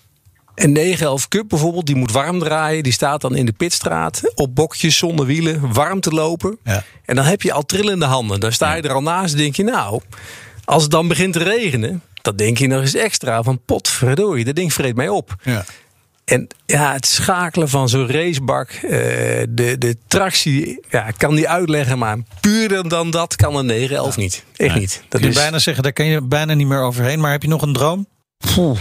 een 911 Cup bijvoorbeeld, die moet warm draaien. Die staat dan in de pitstraat op bokjes zonder wielen, warm te lopen. En dan heb je al trillende handen. Dan sta je er al naast en denk je, nou, als het dan begint te regenen, dan denk je nog eens extra van potverdorie, dat ding vreet mij op. Ja. En ja, het schakelen van zo'n racebak, eh, de, de tractie, ja, ik kan niet uitleggen, maar puurder dan dat kan een 911 niet. Echt niet. Dat Dat je is, bijna zeggen, daar kan je bijna niet meer overheen. Maar heb je nog een droom? Poeh,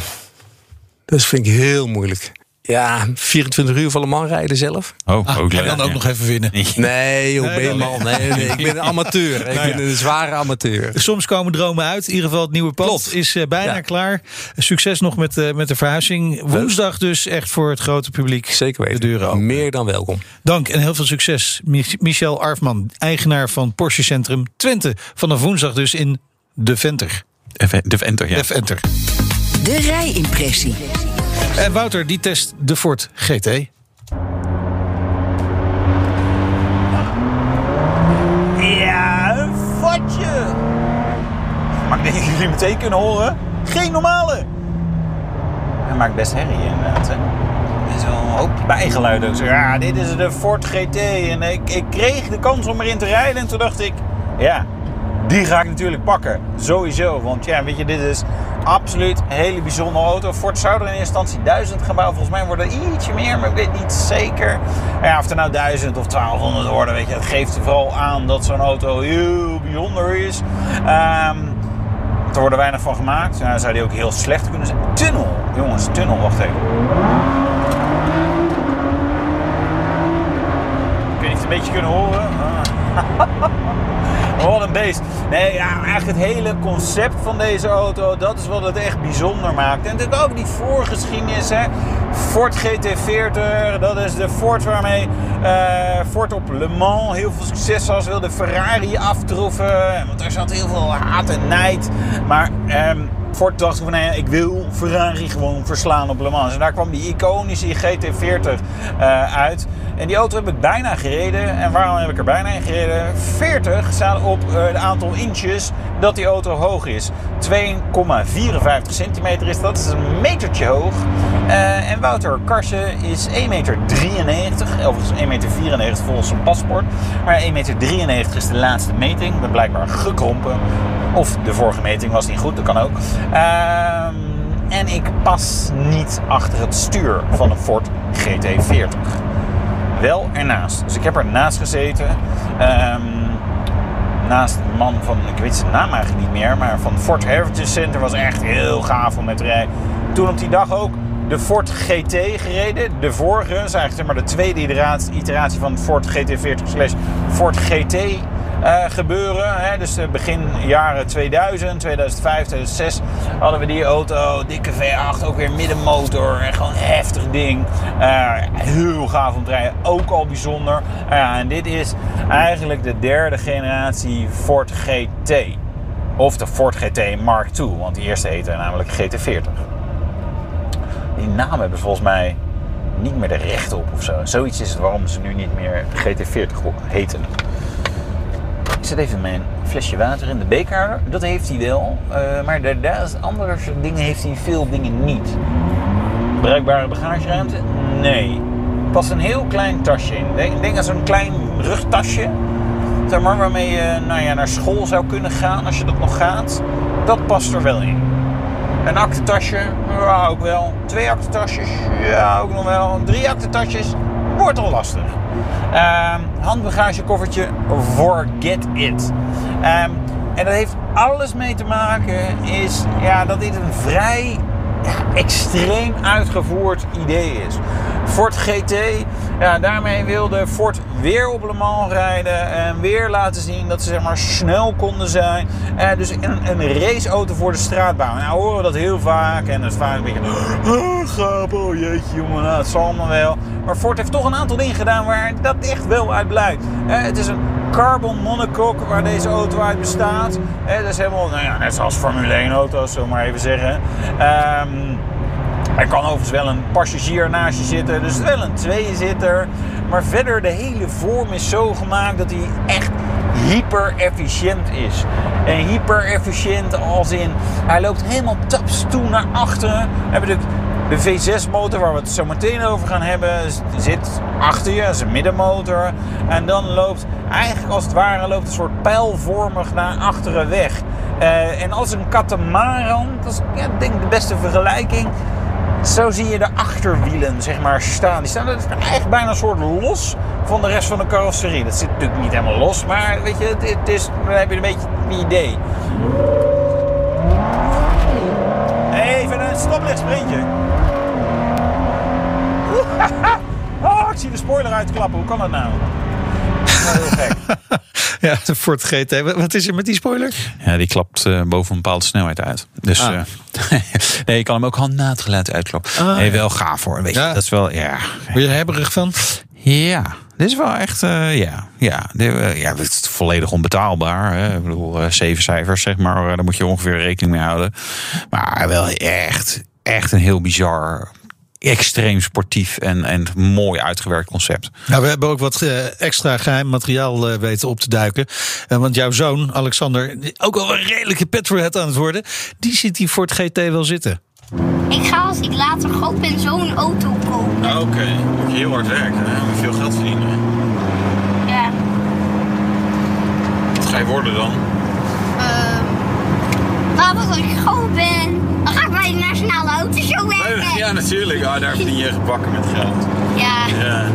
dat vind ik heel moeilijk. Ja, 24 uur van Le Mans rijden zelf. Oh, ook en dan ook nog even winnen. Nee, (laughs) joh, Nee, ben man. Nee, nee, ik ben een amateur. Ik (laughs) Nou ja. ben een zware amateur. Soms komen dromen uit. In ieder geval het nieuwe pand is eh, bijna Ja. klaar. Succes nog met, eh, met de verhuizing. Woensdag dus echt voor het grote publiek. Zeker weten. De deuren open. Meer dan welkom. Dank en heel veel succes. Mich- Michel Arfman, eigenaar van Porsche Centrum Twente. Vanaf woensdag dus in De Venter. De Venter, ja. De Venter. De rijimpressie. En Wouter, die test de Ford GT. Ja, een vatje. Maar ik denk dat jullie meteen kunnen horen. Geen normale. Hij maakt best herrie inderdaad. Hè? Er is wel een hoop bijgeluiden. Zeg, Ja, dit is de Ford GT. En ik, ik kreeg de kans om erin te rijden. En toen dacht ik, ja, die ga ik natuurlijk pakken. Sowieso. Want ja, weet je, dit is absoluut een hele bijzondere auto. Ford zou er in eerste instantie 1000 gaan bouwen. Volgens mij worden er ietsje meer, maar ik weet niet zeker. Ja, of er nou 1000 of 1200 worden, weet je. Het geeft vooral aan dat zo'n auto heel bijzonder is. Ehm, er worden weinig van gemaakt. Nou, zou die ook heel slecht kunnen zijn. Tunnel. Jongens, tunnel. Wacht even. Ik weet niet of het een beetje kunnen horen. Ah. (laughs) Wat een beest. Nee, ja, eigenlijk het hele concept van deze auto, dat is wat het echt bijzonder maakt. En natuurlijk ook die voorgeschiedenis, hè. Ford GT40, dat is de Ford waarmee eh, Ford op Le Mans heel veel succes was. Wilde Ferrari aftroeven, want er zat heel veel haat en nijd. Maar ehm, Ford dacht van, nee, ik wil Ferrari gewoon verslaan op Le Mans. En daar kwam die iconische GT40 eh, uit. En die auto heb ik bijna gereden. En waarom heb ik er bijna in gereden? 40 staat op eh, het aantal inches dat die auto hoog is. 2,54 centimeter is dat. Is een metertje hoog. Eh, en Wouter Karsen is 1,93 meter. Overigens 1,94 meter volgens zijn paspoort. Maar 1,93 meter is de laatste meting. Dat blijkbaar gekrompen. Of de vorige meting was niet goed, dat kan ook. Ehm, en ik pas niet achter het stuur van een Ford GT40 wel ernaast. Dus ik heb ernaast gezeten. Ehm, naast een man van, ik weet zijn naam eigenlijk niet meer, maar van Ford Heritage Center was echt heel gaaf om met rijden. Toen op die dag ook de Ford GT gereden. De vorige, is eigenlijk maar de tweede iteratie, van Ford GT40 slash Ford GT gebeuren. Hè. Dus eh, begin jaren 2000, 2005, 2006 hadden we die auto. Dikke V8, ook weer middenmotor. En gewoon een heftig ding. Eh, heel gaaf om te rijden. Ook al bijzonder. En dit is eigenlijk de derde generatie Ford GT. Of de Ford GT Mark II. Want die eerste heette namelijk GT40. Die naam hebben volgens mij niet meer de recht op of zo. Zoiets is het waarom ze nu niet meer GT40 heten. Ik zet even mijn flesje water in de beker. Dat heeft hij wel. eh, maar de andere dingen heeft hij veel dingen niet. Bruikbare bagageruimte? Nee. Past een heel klein tasje in. Denk, denk aan zo'n klein rugtasje. Zeg maar, waarmee je nou ja, naar school zou kunnen gaan als je dat nog gaat. Dat past er wel in. Een aktentasje? Ja, ook wel. Twee aktentasjes? Ja, ook nog wel. Drie aktentasjes? Wordt al lastig. Ehm, handbagagekoffertje? Forget it. Ehm, en dat heeft alles mee te maken is ja, dat dit een vrij ja, extreem uitgevoerd idee is. Ford GT, ja, daarmee wilde Ford weer op Le Mans rijden en weer laten zien dat ze zeg maar snel konden zijn. Eh, dus een, een raceauto voor de straatbaan. Nou horen we dat heel vaak en dat is vaak een beetje, oh, gaap, oh jeetje jongen, nou, zal allemaal wel. Maar Ford heeft toch een aantal dingen gedaan waar dat echt wel uit blijkt. Eh, het is een carbon monocoque waar deze auto uit bestaat. Eh, dat is helemaal, nou ja, net zoals Formule 1 auto's, zullen maar even zeggen. Ehm er kan overigens wel een passagier naast je zitten, dus wel een tweezitter. Maar verder, de hele vorm is zo gemaakt dat hij echt hyper efficiënt is. En hyper efficiënt als in, hij loopt helemaal taps toe naar achteren. Hebben natuurlijk de V6-motor, waar we het zo meteen over gaan hebben, zit achter je, is een middenmotor. En dan loopt eigenlijk als het ware loopt een soort pijlvormig naar achteren weg. Uh, en als een katamaran, dat is ja, denk ik de beste vergelijking. Zo zie je de achterwielen zeg maar, staan. Die staan eigenlijk bijna een soort los van de rest van de carrosserie. Dat zit natuurlijk niet helemaal los, maar weet je, het, is, dan heb je een beetje een idee. Even een stoplichtsprintje. (laughs) Oh, ik zie de spoiler uitklappen. Hoe kan dat nou? Dat is heel gek. (laughs) Ja, de Ford GT. Wat is er met die spoiler? Ja, die klapt uh, boven een bepaalde snelheid uit. Dus ah. uh, (laughs) nee, je kan hem ook handmatig uitklappen. Ah, nee, wel gaaf hoor. Weet je, ja. dat is wel, ja. Word je er hebberig van? Ja, dit is wel echt, uh, ja, ja, dit, ja, het is volledig onbetaalbaar. Hè. Ik bedoel, zeven cijfers zeg maar, daar moet je ongeveer rekening mee houden. Maar wel echt, echt een heel bizar extreem sportief en, en mooi uitgewerkt concept. Nou, we hebben ook wat uh, extra geheim materiaal uh, weten op te duiken. Uh, want jouw zoon, Alexander, ook al een redelijke petrolhead aan het worden, die ziet die Ford GT wel zitten. Ik ga als ik later groot ben zo'n auto kopen. Ah, Oké, okay. moet je heel hard werken en veel geld verdienen. Ja. Wat ga je worden dan? Uh, later als ik groot ben, dan ga ik bij de Nationale Autoshow werken. Ja, natuurlijk. Ah, daar verdien je gebakken met geld. Ja. ja.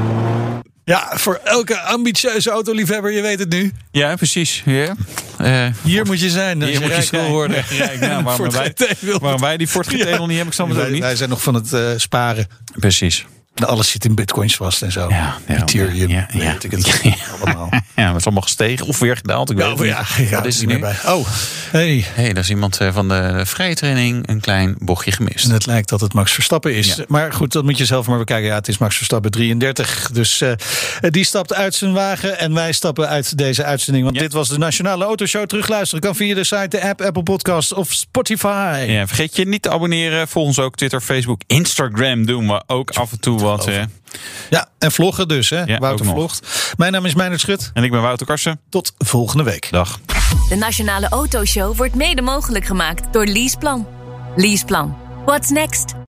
Ja, voor elke ambitieuze autoliefhebber, je weet het nu. Ja, precies. Ja. Uh, hier moet je zijn. Hier moet je wil worden. Rijk, nou, (laughs) waarom, wij, waarom wij die Ford GT ja. nog niet hebben, ik snap het ook niet. Wij zijn nog van het uh, sparen. Precies. Alles zit in bitcoins vast en zo. Ja, ja Ethereum, ja, ja, weet ik het (laughs) allemaal. Ja, het is allemaal gestegen of weer gedaald. Ik weet ja, Wat is er niet meer bij. Oh, hey. hey, daar is iemand van de vrije training een klein bochtje gemist. En het lijkt dat het Max Verstappen is. Maar goed, dat moet je zelf maar bekijken. Ja, het is Max Verstappen 33. Dus uh, die stapt uit zijn wagen en wij stappen uit deze uitzending. Want dit was de Nationale Autoshow. Terugluisteren kan via de site, de app, Apple Podcast of Spotify. Ja, vergeet je niet te abonneren. Volg ons ook Twitter, Facebook, Instagram doen we ook af en toe wat. Hè. Ja, en vloggen dus, hè? Ja, Wouter vlogt. Mijn naam is Meijnerd Schut. En ik ben Wouter Karsen. Tot volgende week. Dag. De Nationale Autoshow wordt mede mogelijk gemaakt door Leaseplan. Leaseplan. What's next?